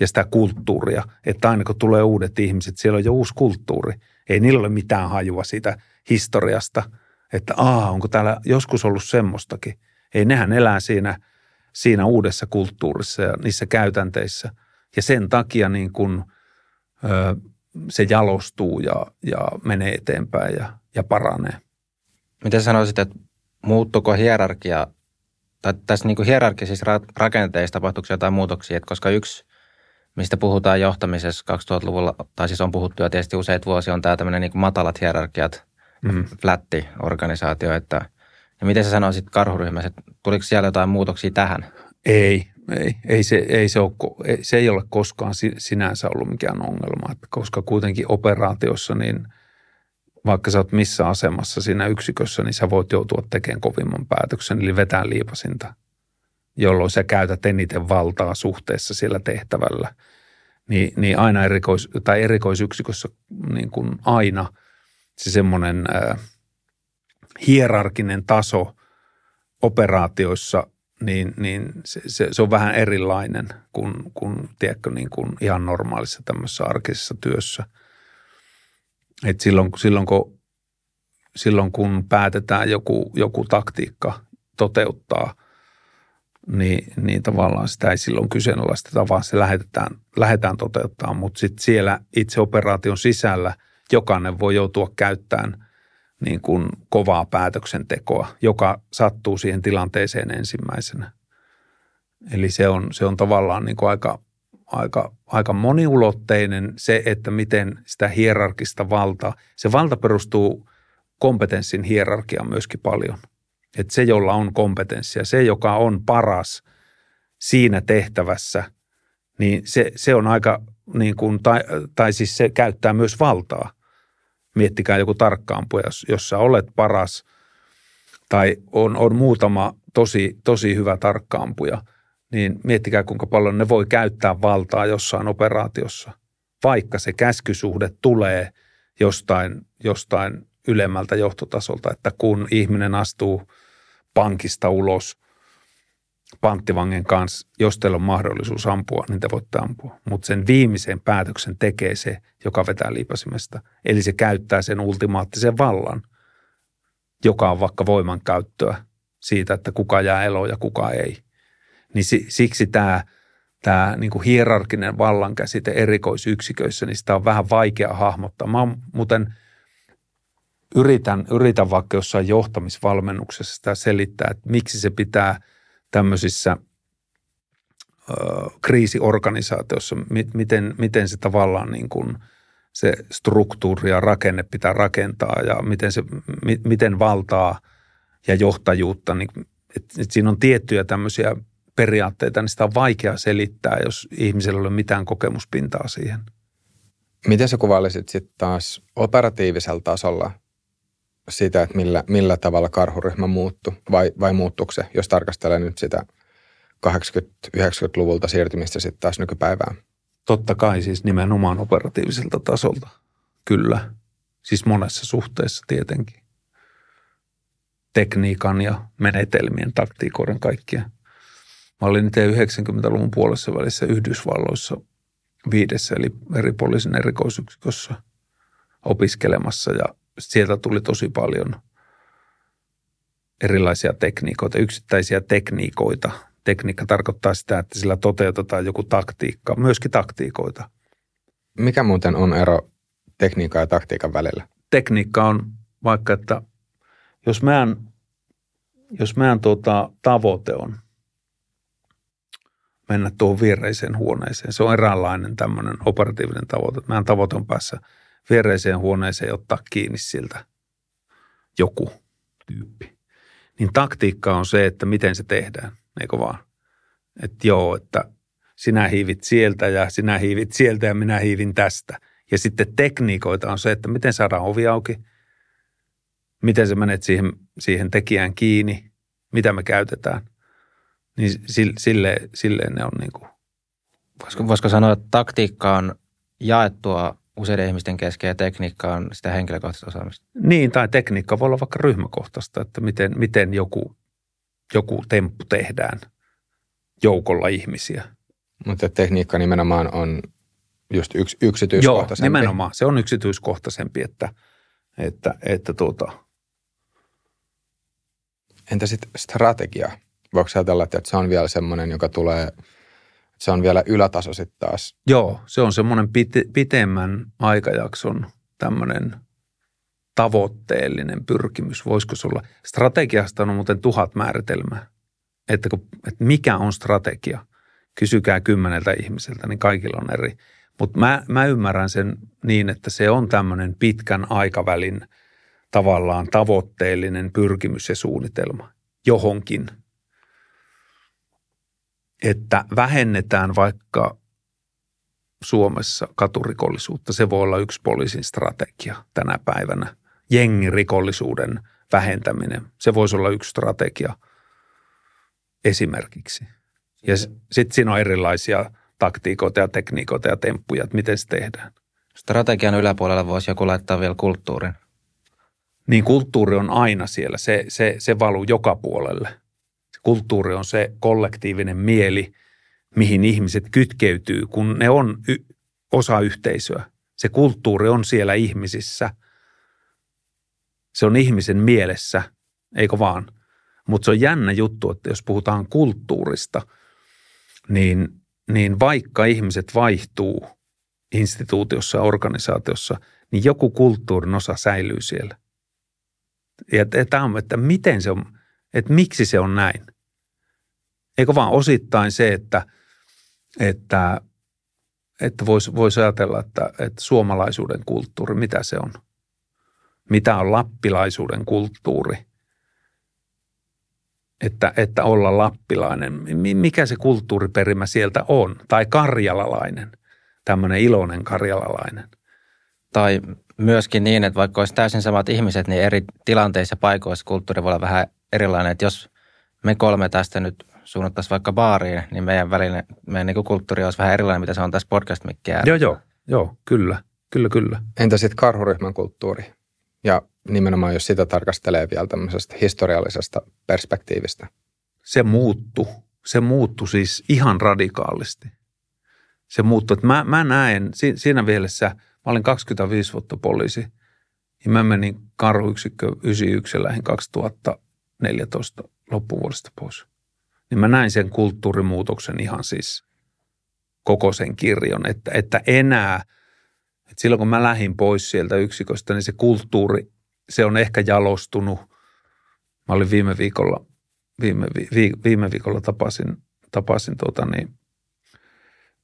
Speaker 2: ja sitä kulttuuria, että aina kun tulee uudet ihmiset, siellä on jo uusi kulttuuri. Ei niillä ole mitään hajua siitä historiasta, että aa, onko täällä joskus ollut semmoistakin. Ei, nehän elää siinä, siinä uudessa kulttuurissa ja niissä käytänteissä – ja sen takia niin kuin, ö, se jalostuu ja, ja menee eteenpäin ja, ja paranee.
Speaker 1: Miten sanoisit, että muuttuko hierarkia, tai tässä niin kuin hierarkisissa rakenteissa tapahtuuko jotain muutoksia, että koska yksi, mistä puhutaan johtamisessa 2000-luvulla, tai siis on puhuttu jo tietysti useita vuosia, on tämä tämmöinen niin kuin matalat hierarkiat, mm. flatti organisaatio, että ja miten sä sanoisit karhuryhmässä, että tuliko siellä jotain muutoksia tähän?
Speaker 2: Ei, ei, ei, se, ei se, ole, se ei ole koskaan sinänsä ollut mikään ongelma, että koska kuitenkin operaatiossa niin vaikka sä oot missä asemassa siinä yksikössä, niin sä voit joutua tekemään kovimman päätöksen, eli vetää liipasinta, jolloin sä käytät eniten valtaa suhteessa siellä tehtävällä. Niin, niin aina erikois, tai erikoisyksikössä niin kuin aina se semmoinen äh, hierarkinen taso operaatioissa niin, niin se, se, se on vähän erilainen kuin, kuin, tiedätkö, niin kuin ihan normaalissa tämmöisessä arkisessa työssä. Et silloin, silloin, kun, silloin kun päätetään joku, joku taktiikka toteuttaa, niin, niin tavallaan sitä ei silloin kyseenalaisteta, vaan se lähetetään, lähdetään toteuttaa, mutta sitten siellä itse operaation sisällä jokainen voi joutua käyttämään – niin kuin kovaa päätöksentekoa, joka sattuu siihen tilanteeseen ensimmäisenä. Eli se on, se on tavallaan niin kuin aika, aika, aika moniulotteinen se, että miten sitä hierarkista valtaa, se valta perustuu kompetenssin hierarkiaan myöskin paljon. Että se, jolla on kompetenssia, se, joka on paras siinä tehtävässä, niin se, se on aika, niin kuin, tai, tai siis se käyttää myös valtaa – miettikää joku tarkkaampuja, jos, jos sä olet paras tai on, on muutama tosi, tosi hyvä tarkkaampuja, niin miettikää kuinka paljon ne voi käyttää valtaa jossain operaatiossa, vaikka se käskysuhde tulee jostain, jostain ylemmältä johtotasolta, että kun ihminen astuu pankista ulos – panttivangin kanssa, jos teillä on mahdollisuus ampua, niin te voitte ampua. Mutta sen viimeisen päätöksen tekee se, joka vetää liipasimesta. Eli se käyttää sen ultimaattisen vallan, joka on vaikka voimankäyttöä siitä, että kuka jää eloon ja kuka ei. Niin siksi tämä tämä niin kuin hierarkinen vallankäsite erikoisyksiköissä, niin sitä on vähän vaikea hahmottaa. Mä muuten yritän, yritän vaikka jossain johtamisvalmennuksessa sitä selittää, että miksi se pitää – tämmöisissä ö, kriisiorganisaatioissa, miten, miten se tavallaan niin kuin se struktuuri ja rakenne pitää rakentaa ja miten, se, miten valtaa ja johtajuutta, niin, että, että siinä on tiettyjä tämmöisiä periaatteita, niin sitä on vaikea selittää, jos ihmisellä ei ole mitään kokemuspintaa siihen.
Speaker 3: Miten sä kuvailisit sitten taas operatiivisella tasolla sitä, että millä, millä tavalla karhuryhmä muuttui vai, vai muuttuuko se, jos tarkastelee nyt sitä 80-90-luvulta siirtymistä sitten taas nykypäivään?
Speaker 2: Totta kai siis nimenomaan operatiiviselta tasolta, kyllä. Siis monessa suhteessa tietenkin. Tekniikan ja menetelmien, taktiikoiden kaikkia. Mä olin itse 90-luvun puolessa välissä Yhdysvalloissa viidessä eli eri poliisin erikoisyksikössä opiskelemassa ja sieltä tuli tosi paljon erilaisia tekniikoita, yksittäisiä tekniikoita. Tekniikka tarkoittaa sitä, että sillä toteutetaan joku taktiikka, myöskin taktiikoita.
Speaker 3: Mikä muuten on ero tekniikan ja taktiikan välillä?
Speaker 2: Tekniikka on vaikka, että jos meidän, jos meidän tuota, tavoite on mennä tuohon viereiseen huoneeseen, se on eräänlainen tämmöinen operatiivinen tavoite. Meidän tavoite on päässä – viereiseen huoneeseen ottaa kiinni siltä joku tyyppi. Niin taktiikka on se, että miten se tehdään, eikö vaan? Että joo, että sinä hiivit sieltä ja sinä hiivit sieltä ja minä hiivin tästä. Ja sitten tekniikoita on se, että miten saadaan ovi auki, miten sä menet siihen, siihen tekijään kiinni, mitä me käytetään. Niin sille, silleen ne on niin kuin.
Speaker 1: Voisiko, voisiko sanoa, että taktiikka on jaettua useiden ihmisten kesken ja tekniikka on sitä henkilökohtaista osaamista?
Speaker 2: Niin, tai tekniikka voi olla vaikka ryhmäkohtaista, että miten, miten joku, joku temppu tehdään joukolla ihmisiä.
Speaker 3: Mutta tekniikka nimenomaan on just yks, yksityiskohtaisempi.
Speaker 2: Joo, nimenomaan. Se on yksityiskohtaisempi, että, että, että tuota.
Speaker 3: Entä sitten strategia? Voiko ajatella, että se on vielä semmoinen, joka tulee, se on vielä ylätaso sitten taas?
Speaker 2: Joo, se on semmoinen pite, pitemmän aikajakson tämmöinen tavoitteellinen pyrkimys. Voisiko se olla? Strategiasta on muuten tuhat määritelmää. Että, kun, että mikä on strategia? Kysykää kymmeneltä ihmiseltä, niin kaikilla on eri. Mutta mä, mä ymmärrän sen niin, että se on tämmöinen pitkän aikavälin tavallaan tavoitteellinen pyrkimys ja suunnitelma johonkin. Että vähennetään vaikka Suomessa katurikollisuutta. Se voi olla yksi poliisin strategia tänä päivänä. Jengirikollisuuden vähentäminen. Se voisi olla yksi strategia esimerkiksi. Ja sitten siinä on erilaisia – taktiikoita ja tekniikoita ja temppuja, että miten se tehdään.
Speaker 1: Strategian yläpuolella voisi joku laittaa vielä kulttuurin.
Speaker 2: Niin kulttuuri on aina siellä, se, se, se valuu joka puolelle. Kulttuuri on se kollektiivinen mieli, mihin ihmiset kytkeytyy, kun ne on y- osa yhteisöä. Se kulttuuri on siellä ihmisissä. Se on ihmisen mielessä, eikö vaan? Mutta se on jännä juttu, että jos puhutaan kulttuurista, niin niin vaikka ihmiset vaihtuu instituutiossa ja organisaatiossa, niin joku kulttuurin osa säilyy siellä. Ja tämä on, että miten se on, että miksi se on näin. Eikö vaan osittain se, että, että, että voisi vois ajatella, että, että suomalaisuuden kulttuuri, mitä se on? Mitä on lappilaisuuden kulttuuri – että, että olla lappilainen. Mikä se kulttuuriperimä sieltä on? Tai karjalalainen, tämmöinen iloinen karjalalainen.
Speaker 1: Tai myöskin niin, että vaikka olisi täysin samat ihmiset, niin eri tilanteissa ja paikoissa kulttuuri voi olla vähän erilainen. Että jos me kolme tästä nyt suunnattaisiin vaikka baariin, niin meidän välinen, meidän niin kulttuuri olisi vähän erilainen, mitä se on tässä podcast
Speaker 2: Joo, joo, joo, kyllä, kyllä, kyllä.
Speaker 3: Entä sitten karhuryhmän kulttuuri? Ja nimenomaan jos sitä tarkastelee vielä tämmöisestä historiallisesta perspektiivistä.
Speaker 2: Se muuttu. Se muuttu siis ihan radikaalisti. Se muuttu. Että mä, mä näen siinä mielessä, mä olin 25 vuotta poliisi ja mä menin karhuyksikkö 91 lähin 2014 loppuvuodesta pois. Niin mä näin sen kulttuurimuutoksen ihan siis koko sen kirjon, että, että enää, että silloin kun mä lähdin pois sieltä yksiköstä, niin se kulttuuri se on ehkä jalostunut. Mä olin viime viikolla, viime, vi, viime viikolla tapasin, tapasin tuota niin,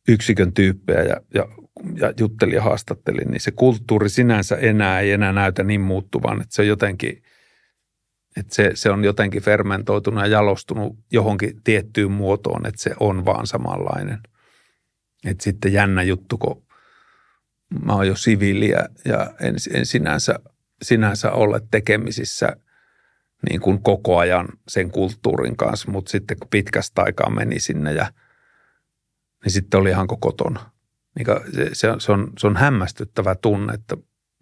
Speaker 2: yksikön tyyppejä ja, ja, ja juttelin ja haastattelin, niin se kulttuuri sinänsä enää ei enää näytä niin muuttuvan, että se on jotenkin, että se, se on jotenkin fermentoitunut ja jalostunut johonkin tiettyyn muotoon, että se on vaan samanlainen. Että sitten jännä juttu, kun mä oon jo siviiliä ja en, en sinänsä sinänsä olla tekemisissä niin kuin koko ajan sen kulttuurin kanssa, mutta sitten kun pitkästä aikaa meni sinne ja niin sitten oli ihan kotona. Niin se, se, on, se on hämmästyttävä tunne, että,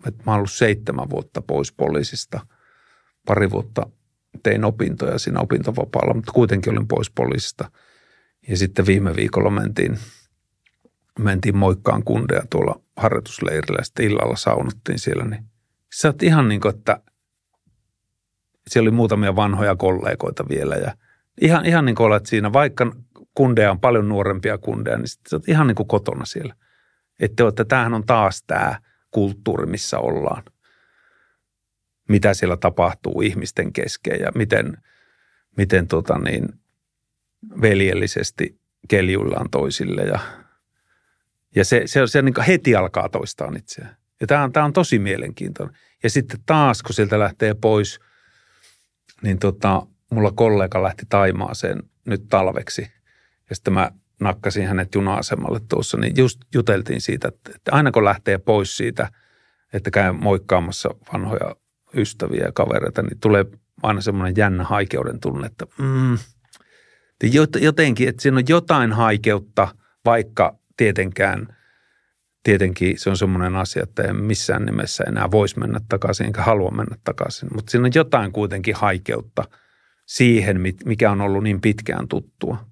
Speaker 2: että mä oon ollut seitsemän vuotta pois poliisista. Pari vuotta tein opintoja siinä opintovapaalla, mutta kuitenkin olin pois poliisista. Ja sitten viime viikolla mentiin, mentiin moikkaan kundeja tuolla harjoitusleirillä ja sitten illalla saunottiin siellä, niin sä oot ihan niin kuin, että siellä oli muutamia vanhoja kollegoita vielä ja ihan, ihan niin kuin olet siinä, vaikka kundeja on paljon nuorempia kundeja, niin sä oot ihan niin kuin kotona siellä. Että että tämähän on taas tämä kulttuuri, missä ollaan. Mitä siellä tapahtuu ihmisten kesken ja miten, miten tota niin, veljellisesti keljuillaan toisille ja, ja se, se, se niin heti alkaa toistaan itseään. Ja tämä on, tämä on tosi mielenkiintoinen. Ja sitten taas, kun sieltä lähtee pois, niin tota, mulla kollega lähti Taimaaseen nyt talveksi. Ja sitten mä nakkasin hänet juna-asemalle tuossa, niin just juteltiin siitä, että aina kun lähtee pois siitä, että käy moikkaamassa vanhoja ystäviä ja kavereita, niin tulee aina semmoinen jännä haikeuden tunne, että mm, jotenkin, että siinä on jotain haikeutta, vaikka tietenkään – tietenkin se on semmoinen asia, että en missään nimessä enää voisi mennä takaisin, enkä halua mennä takaisin. Mutta siinä on jotain kuitenkin haikeutta siihen, mikä on ollut niin pitkään tuttua.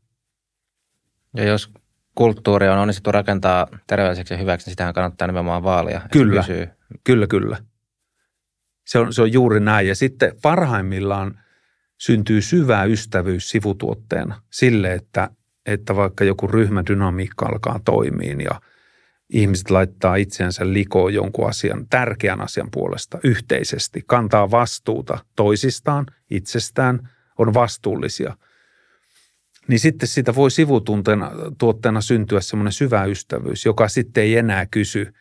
Speaker 1: Ja jos kulttuuri on onnistuttu rakentaa terveelliseksi ja hyväksi, niin sitähän kannattaa nimenomaan vaalia.
Speaker 2: Kyllä, kyllä, kyllä. Se on, se on juuri näin. Ja sitten parhaimmillaan syntyy syvä ystävyys sivutuotteena sille, että, että vaikka joku ryhmädynamiikka alkaa toimia ja – ihmiset laittaa itseänsä likoon jonkun asian, tärkeän asian puolesta yhteisesti, kantaa vastuuta toisistaan, itsestään, on vastuullisia. Niin sitten siitä voi sivutunteena tuotteena syntyä semmoinen syvä ystävyys, joka sitten ei enää kysy,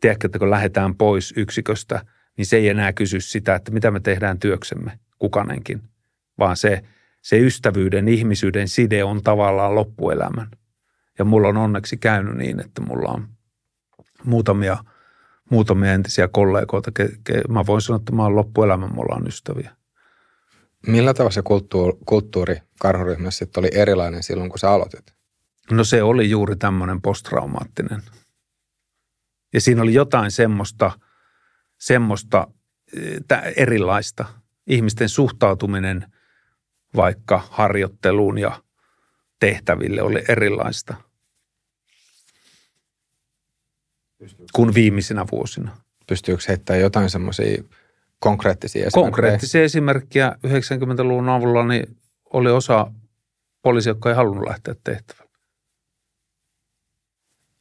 Speaker 2: tiedätkö, että kun lähdetään pois yksiköstä, niin se ei enää kysy sitä, että mitä me tehdään työksemme, kukanenkin, vaan se, se ystävyyden, ihmisyyden side on tavallaan loppuelämän. Ja mulla on onneksi käynyt niin, että mulla on muutamia, muutamia entisiä kollegoita. Ke, ke, mä voin sanoa, että mä oon loppuelämän, me ollaan ystäviä.
Speaker 3: Millä tavalla se kulttuuri, kulttuuri karhuryhmässä sitten oli erilainen silloin, kun sä aloitit?
Speaker 2: No se oli juuri tämmöinen posttraumaattinen. Ja siinä oli jotain semmoista, semmoista erilaista. Ihmisten suhtautuminen vaikka harjoitteluun ja tehtäville oli erilaista kuin viimeisinä vuosina.
Speaker 3: Pystyykö heittämään jotain semmoisia konkreettisia
Speaker 2: esimerkkejä? Konkreettisia esimerkkejä 90-luvun avulla niin oli osa poliisi, jotka ei halunnut lähteä tehtävälle.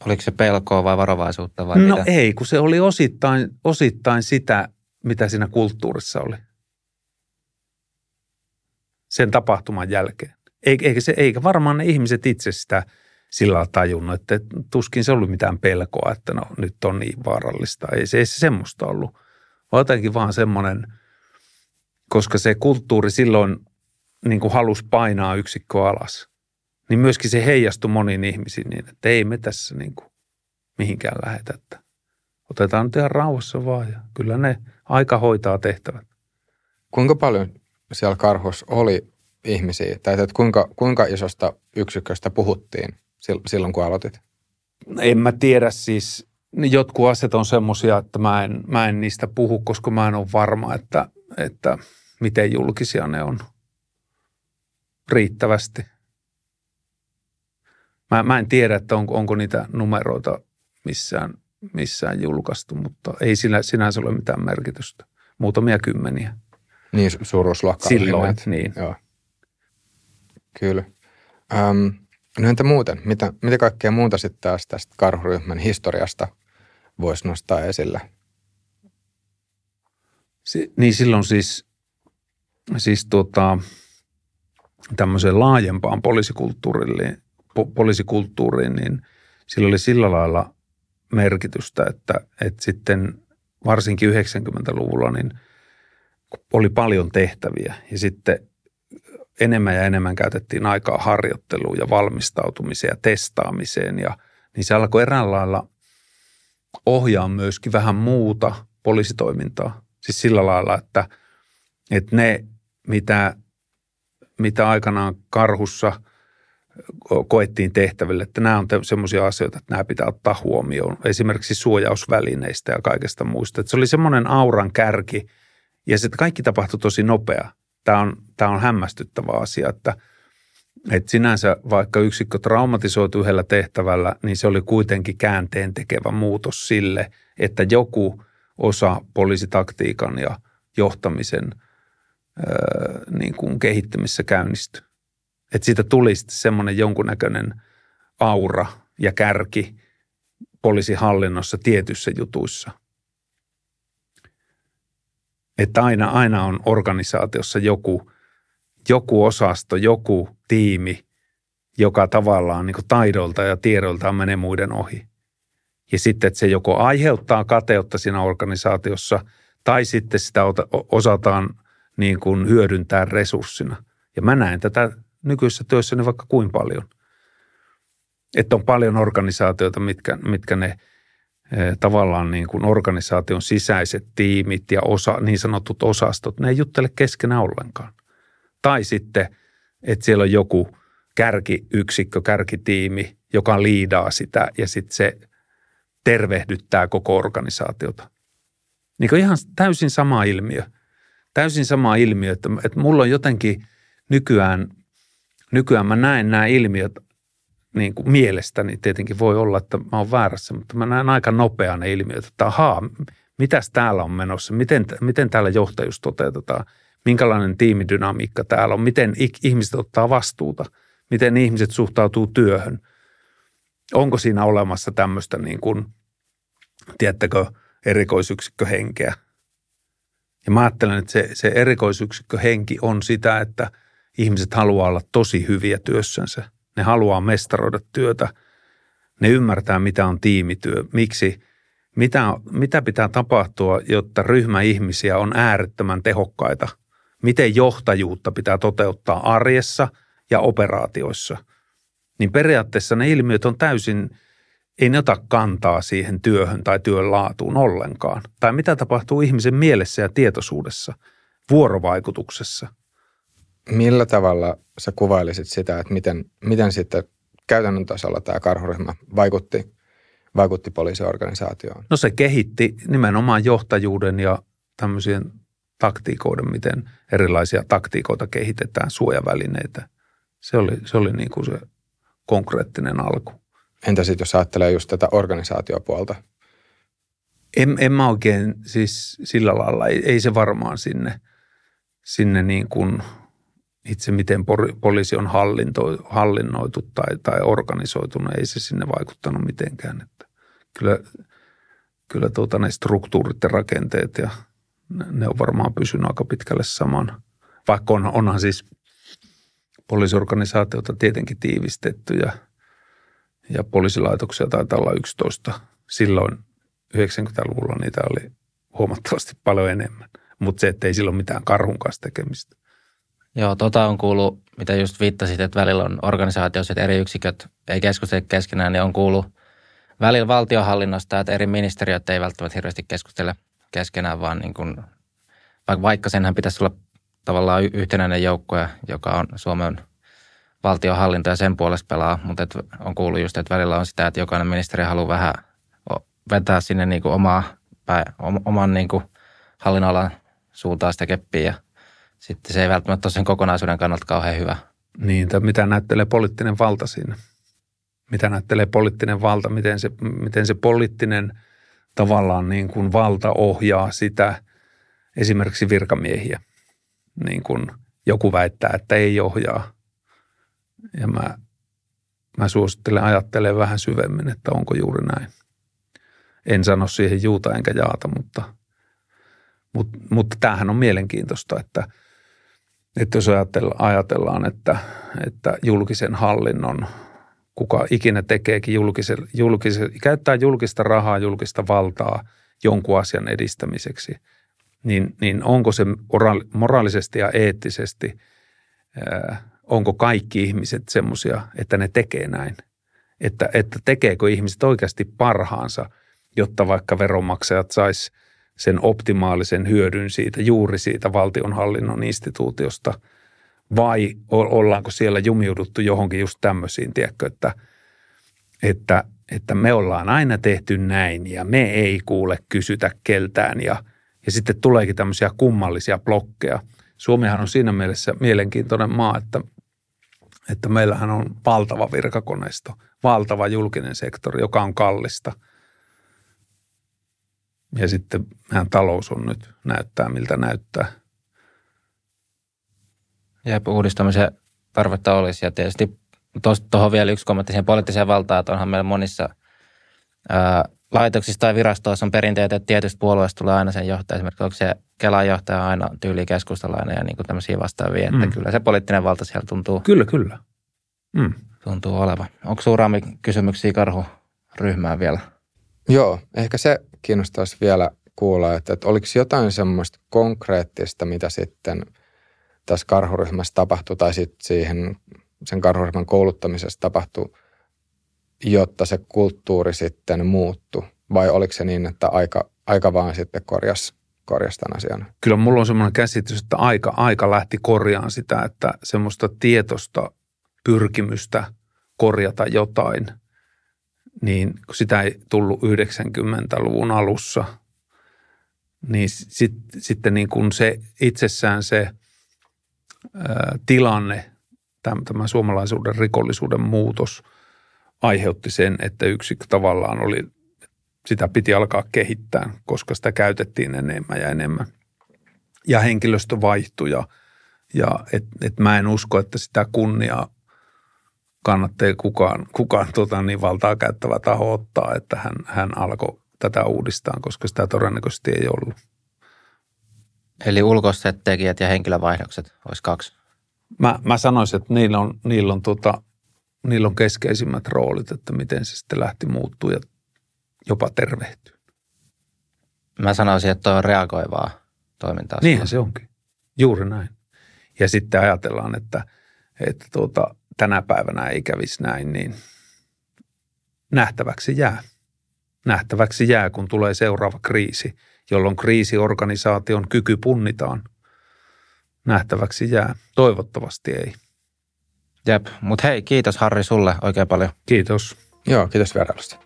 Speaker 1: Oliko se pelkoa vai varovaisuutta vai
Speaker 2: No
Speaker 1: mitä?
Speaker 2: ei, kun se oli osittain, osittain sitä, mitä siinä kulttuurissa oli. Sen tapahtuman jälkeen. Eikä, se, eikä varmaan ne ihmiset itse sitä sillä tajunnut, että tuskin se ollut mitään pelkoa, että no nyt on niin vaarallista. Ei se, ei se semmoista ollut. Vaan jotenkin vaan semmoinen, koska se kulttuuri silloin niin kuin halusi painaa yksikkö alas, niin myöskin se heijastui moniin ihmisiin niin, että ei me tässä niin kuin mihinkään lähetä. Että otetaan nyt ihan rauhassa vaan ja kyllä ne aika hoitaa tehtävät.
Speaker 3: Kuinka paljon siellä karhus oli ihmisiä, tai että kuinka, kuinka isosta yksiköstä puhuttiin silloin, kun aloitit?
Speaker 2: En mä tiedä siis. Jotkut asiat on semmoisia, että mä en, mä en niistä puhu, koska mä en ole varma, että, että miten julkisia ne on riittävästi. Mä, mä en tiedä, että on, onko niitä numeroita missään, missään julkaistu, mutta ei sillä sinänsä ole mitään merkitystä. Muutamia kymmeniä.
Speaker 3: Niin, suuruusluokka.
Speaker 2: Silloin, niin.
Speaker 3: Joo. Kyllä. Öm, no entä muuten? Mitä, mitä kaikkea muuta sitten taas tästä karhuryhmän historiasta voisi nostaa esille?
Speaker 2: Si- niin silloin siis, siis tuota, tämmöiseen laajempaan poliisikulttuuriin, po- poliisikulttuuriin, niin sillä oli sillä lailla merkitystä, että, että sitten varsinkin 90-luvulla niin oli paljon tehtäviä ja sitten enemmän ja enemmän käytettiin aikaa harjoitteluun ja valmistautumiseen ja testaamiseen. Ja, niin se alkoi eräänlailla ohjaa myöskin vähän muuta poliisitoimintaa. Siis sillä lailla, että, että ne, mitä, mitä aikanaan karhussa koettiin tehtäville, että nämä on semmoisia asioita, että nämä pitää ottaa huomioon. Esimerkiksi suojausvälineistä ja kaikesta muista. Että se oli semmoinen auran kärki ja se kaikki tapahtui tosi nopea tämä on, tämä on hämmästyttävä asia, että, että sinänsä vaikka yksikkö traumatisoitu yhdellä tehtävällä, niin se oli kuitenkin käänteen tekevä muutos sille, että joku osa poliisitaktiikan ja johtamisen öö, niin kuin kehittämisessä käynnistyi. Että siitä tuli sitten semmoinen jonkunnäköinen aura ja kärki poliisihallinnossa tietyissä jutuissa – että aina, aina on organisaatiossa joku, joku osasto, joku tiimi, joka tavallaan niin taidolta ja tiedolta menee muiden ohi. Ja sitten, että se joko aiheuttaa kateutta siinä organisaatiossa tai sitten sitä osataan niin kuin hyödyntää resurssina. Ja mä näen tätä nykyisessä työssäni vaikka kuin paljon. Että on paljon organisaatioita, mitkä, mitkä ne eh, tavallaan niin kuin organisaation sisäiset tiimit ja osa, niin sanotut osastot, ne ei juttele keskenään ollenkaan. Tai sitten, että siellä on joku kärkiyksikkö, kärkitiimi, joka liidaa sitä ja sitten se tervehdyttää koko organisaatiota. Niin kuin ihan täysin sama ilmiö. Täysin sama ilmiö, että, että mulla on jotenkin nykyään, nykyään mä näen nämä ilmiöt niin kuin mielestäni tietenkin voi olla, että mä oon väärässä, mutta mä näen aika nopeaa ne ilmiöt, että ahaa, mitäs täällä on menossa, miten, miten täällä johtajuus toteutetaan, minkälainen tiimidynamiikka täällä on, miten ihmiset ottaa vastuuta, miten ihmiset suhtautuu työhön. Onko siinä olemassa tämmöistä niin kuin, tiedättekö, erikoisyksikköhenkeä. Ja mä ajattelen, että se, se erikoisyksikköhenki on sitä, että ihmiset haluaa olla tosi hyviä työssänsä. Ne haluaa mestaroida työtä. Ne ymmärtää, mitä on tiimityö, miksi, mitä, mitä pitää tapahtua, jotta ryhmä ihmisiä on äärettömän tehokkaita. Miten johtajuutta pitää toteuttaa arjessa ja operaatioissa. Niin periaatteessa ne ilmiöt on täysin – ei ne ota kantaa siihen työhön tai työn laatuun ollenkaan. Tai mitä tapahtuu ihmisen mielessä ja tietoisuudessa, vuorovaikutuksessa.
Speaker 3: Millä tavalla sä kuvailisit sitä, että miten, miten sitten käytännön tasolla tämä karhuryhmä vaikutti, vaikutti poliisiorganisaatioon?
Speaker 2: No se kehitti nimenomaan johtajuuden ja tämmöisien taktiikoiden, miten erilaisia taktiikoita kehitetään, suojavälineitä. Se oli, se oli niin kuin se konkreettinen alku.
Speaker 3: Entä sitten jos ajattelee just tätä organisaatiopuolta?
Speaker 2: En, en mä oikein siis sillä lailla, ei, ei se varmaan sinne, sinne niin kuin itse miten poliisi on hallinto, hallinnoitu tai, tai organisoitunut, ei se sinne vaikuttanut mitenkään. Että kyllä kyllä tuota, ne struktuurit ja rakenteet ja ne, ne on varmaan pysynyt aika pitkälle saman. Vaikka on, onhan siis poliisiorganisaatiota tietenkin tiivistetty ja – ja poliisilaitoksia taitaa olla 11. Silloin 90-luvulla niitä oli huomattavasti paljon enemmän. Mutta se, että ei silloin mitään karhun kanssa tekemistä.
Speaker 1: Joo, tota on kuullut, mitä just viittasit, että välillä on organisaatioissa, että eri yksiköt ei keskustele keskenään, niin on kuullut välillä valtiohallinnosta, että eri ministeriöt ei välttämättä hirveästi keskustele keskenään, vaan niin kuin, vaikka senhän pitäisi olla tavallaan yhtenäinen joukko, joka on Suomen valtiohallinto ja sen puolesta pelaa, mutta et on kuullut just, että välillä on sitä, että jokainen ministeri haluaa vähän vetää sinne niin kuin omaa, oman niin kuin hallinnonalan suuntaan sitä keppiä ja sitten se ei välttämättä ole sen kokonaisuuden kannalta kauhean hyvä.
Speaker 2: Niin, mitä näyttelee poliittinen valta siinä? Mitä näyttelee poliittinen valta? Miten se, miten se poliittinen tavallaan niin kuin valta ohjaa sitä esimerkiksi virkamiehiä? Niin kuin joku väittää, että ei ohjaa – ja mä, mä suosittelen ajattelemaan vähän syvemmin, että onko juuri näin. En sano siihen juuta enkä jaata, mutta, mutta, mutta tämähän on mielenkiintoista, että, että jos ajatellaan, että, että julkisen hallinnon, kuka ikinä tekeekin julkisen, julkisen, käyttää julkista rahaa, julkista valtaa jonkun asian edistämiseksi, niin, niin onko se moraalisesti ja eettisesti onko kaikki ihmiset semmoisia, että ne tekee näin. Että, että tekeekö ihmiset oikeasti parhaansa, jotta vaikka veronmaksajat sais sen optimaalisen hyödyn siitä, juuri siitä valtionhallinnon instituutiosta, vai ollaanko siellä jumiuduttu johonkin just tämmöisiin, tiedätkö, että, että, että me ollaan aina tehty näin ja me ei kuule kysytä keltään ja, ja sitten tuleekin tämmöisiä kummallisia blokkeja. Suomihan on siinä mielessä mielenkiintoinen maa, että että meillähän on valtava virkakoneisto, valtava julkinen sektori, joka on kallista. Ja sitten meidän talous on nyt, näyttää miltä näyttää.
Speaker 1: Ja uudistamisen tarvetta olisi. Ja tietysti tuohon vielä yksi kommentti siihen poliittiseen valtaan, että onhan meillä monissa ää, laitoksissa tai virastoissa on perinteet, että tietystä puolueesta tulee aina sen johtaja. Esimerkiksi onko se Kelan johtaja aina tyyli keskustalainen ja niin kuin tämmöisiä vastaavia, että mm. kyllä se poliittinen valta siellä tuntuu.
Speaker 2: Kyllä, kyllä.
Speaker 1: Mm. Tuntuu olevan. Onko Suuraami kysymyksiä karhuryhmään vielä?
Speaker 3: Joo, ehkä se kiinnostaisi vielä kuulla, että, että oliko jotain semmoista konkreettista, mitä sitten tässä karhuryhmässä tapahtui tai sitten siihen sen karhuryhmän kouluttamisessa tapahtui jotta se kulttuuri sitten muuttu? Vai oliko se niin, että aika, aika vaan sitten korjasi, korjasi tämän asian?
Speaker 2: Kyllä mulla on semmoinen käsitys, että aika, aika lähti korjaan sitä, että semmoista tietosta pyrkimystä korjata jotain, niin kun sitä ei tullut 90-luvun alussa, niin sit, sitten niin kuin se itsessään se ää, tilanne, tämä, tämä suomalaisuuden rikollisuuden muutos aiheutti sen, että yksikkö tavallaan oli, sitä piti alkaa kehittää, koska sitä käytettiin enemmän ja enemmän. Ja henkilöstö vaihtui ja, ja et, et mä en usko, että sitä kunniaa kannattaa kukaan, kukaan tota, niin valtaa käyttävä taho ottaa, että hän, hän alkoi tätä uudistaa, koska sitä todennäköisesti ei ollut.
Speaker 1: Eli ulkoiset tekijät ja henkilövaihdokset olisi kaksi.
Speaker 2: Mä, mä sanoisin, että niillä on, niillä, on tota, niillä on keskeisimmät roolit, että miten se sitten lähti muuttuu ja jopa tervehtyy.
Speaker 1: Mä sanoisin, että on reagoivaa toimintaa.
Speaker 2: Niinhän se onkin. Juuri näin. Ja sitten ajatellaan, että, että tuota, tänä päivänä ei kävisi näin, niin nähtäväksi jää. Nähtäväksi jää, kun tulee seuraava kriisi, jolloin kriisiorganisaation kyky punnitaan. Nähtäväksi jää. Toivottavasti ei.
Speaker 1: Jep, mutta hei, kiitos Harri sulle oikein paljon.
Speaker 2: Kiitos.
Speaker 3: Joo, kiitos vierailusta.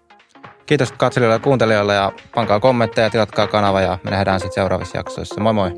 Speaker 1: Kiitos katselijoille ja kuuntelijoille ja pankaa kommentteja, tilatkaa kanava ja me nähdään sitten seuraavissa jaksoissa. Moi moi!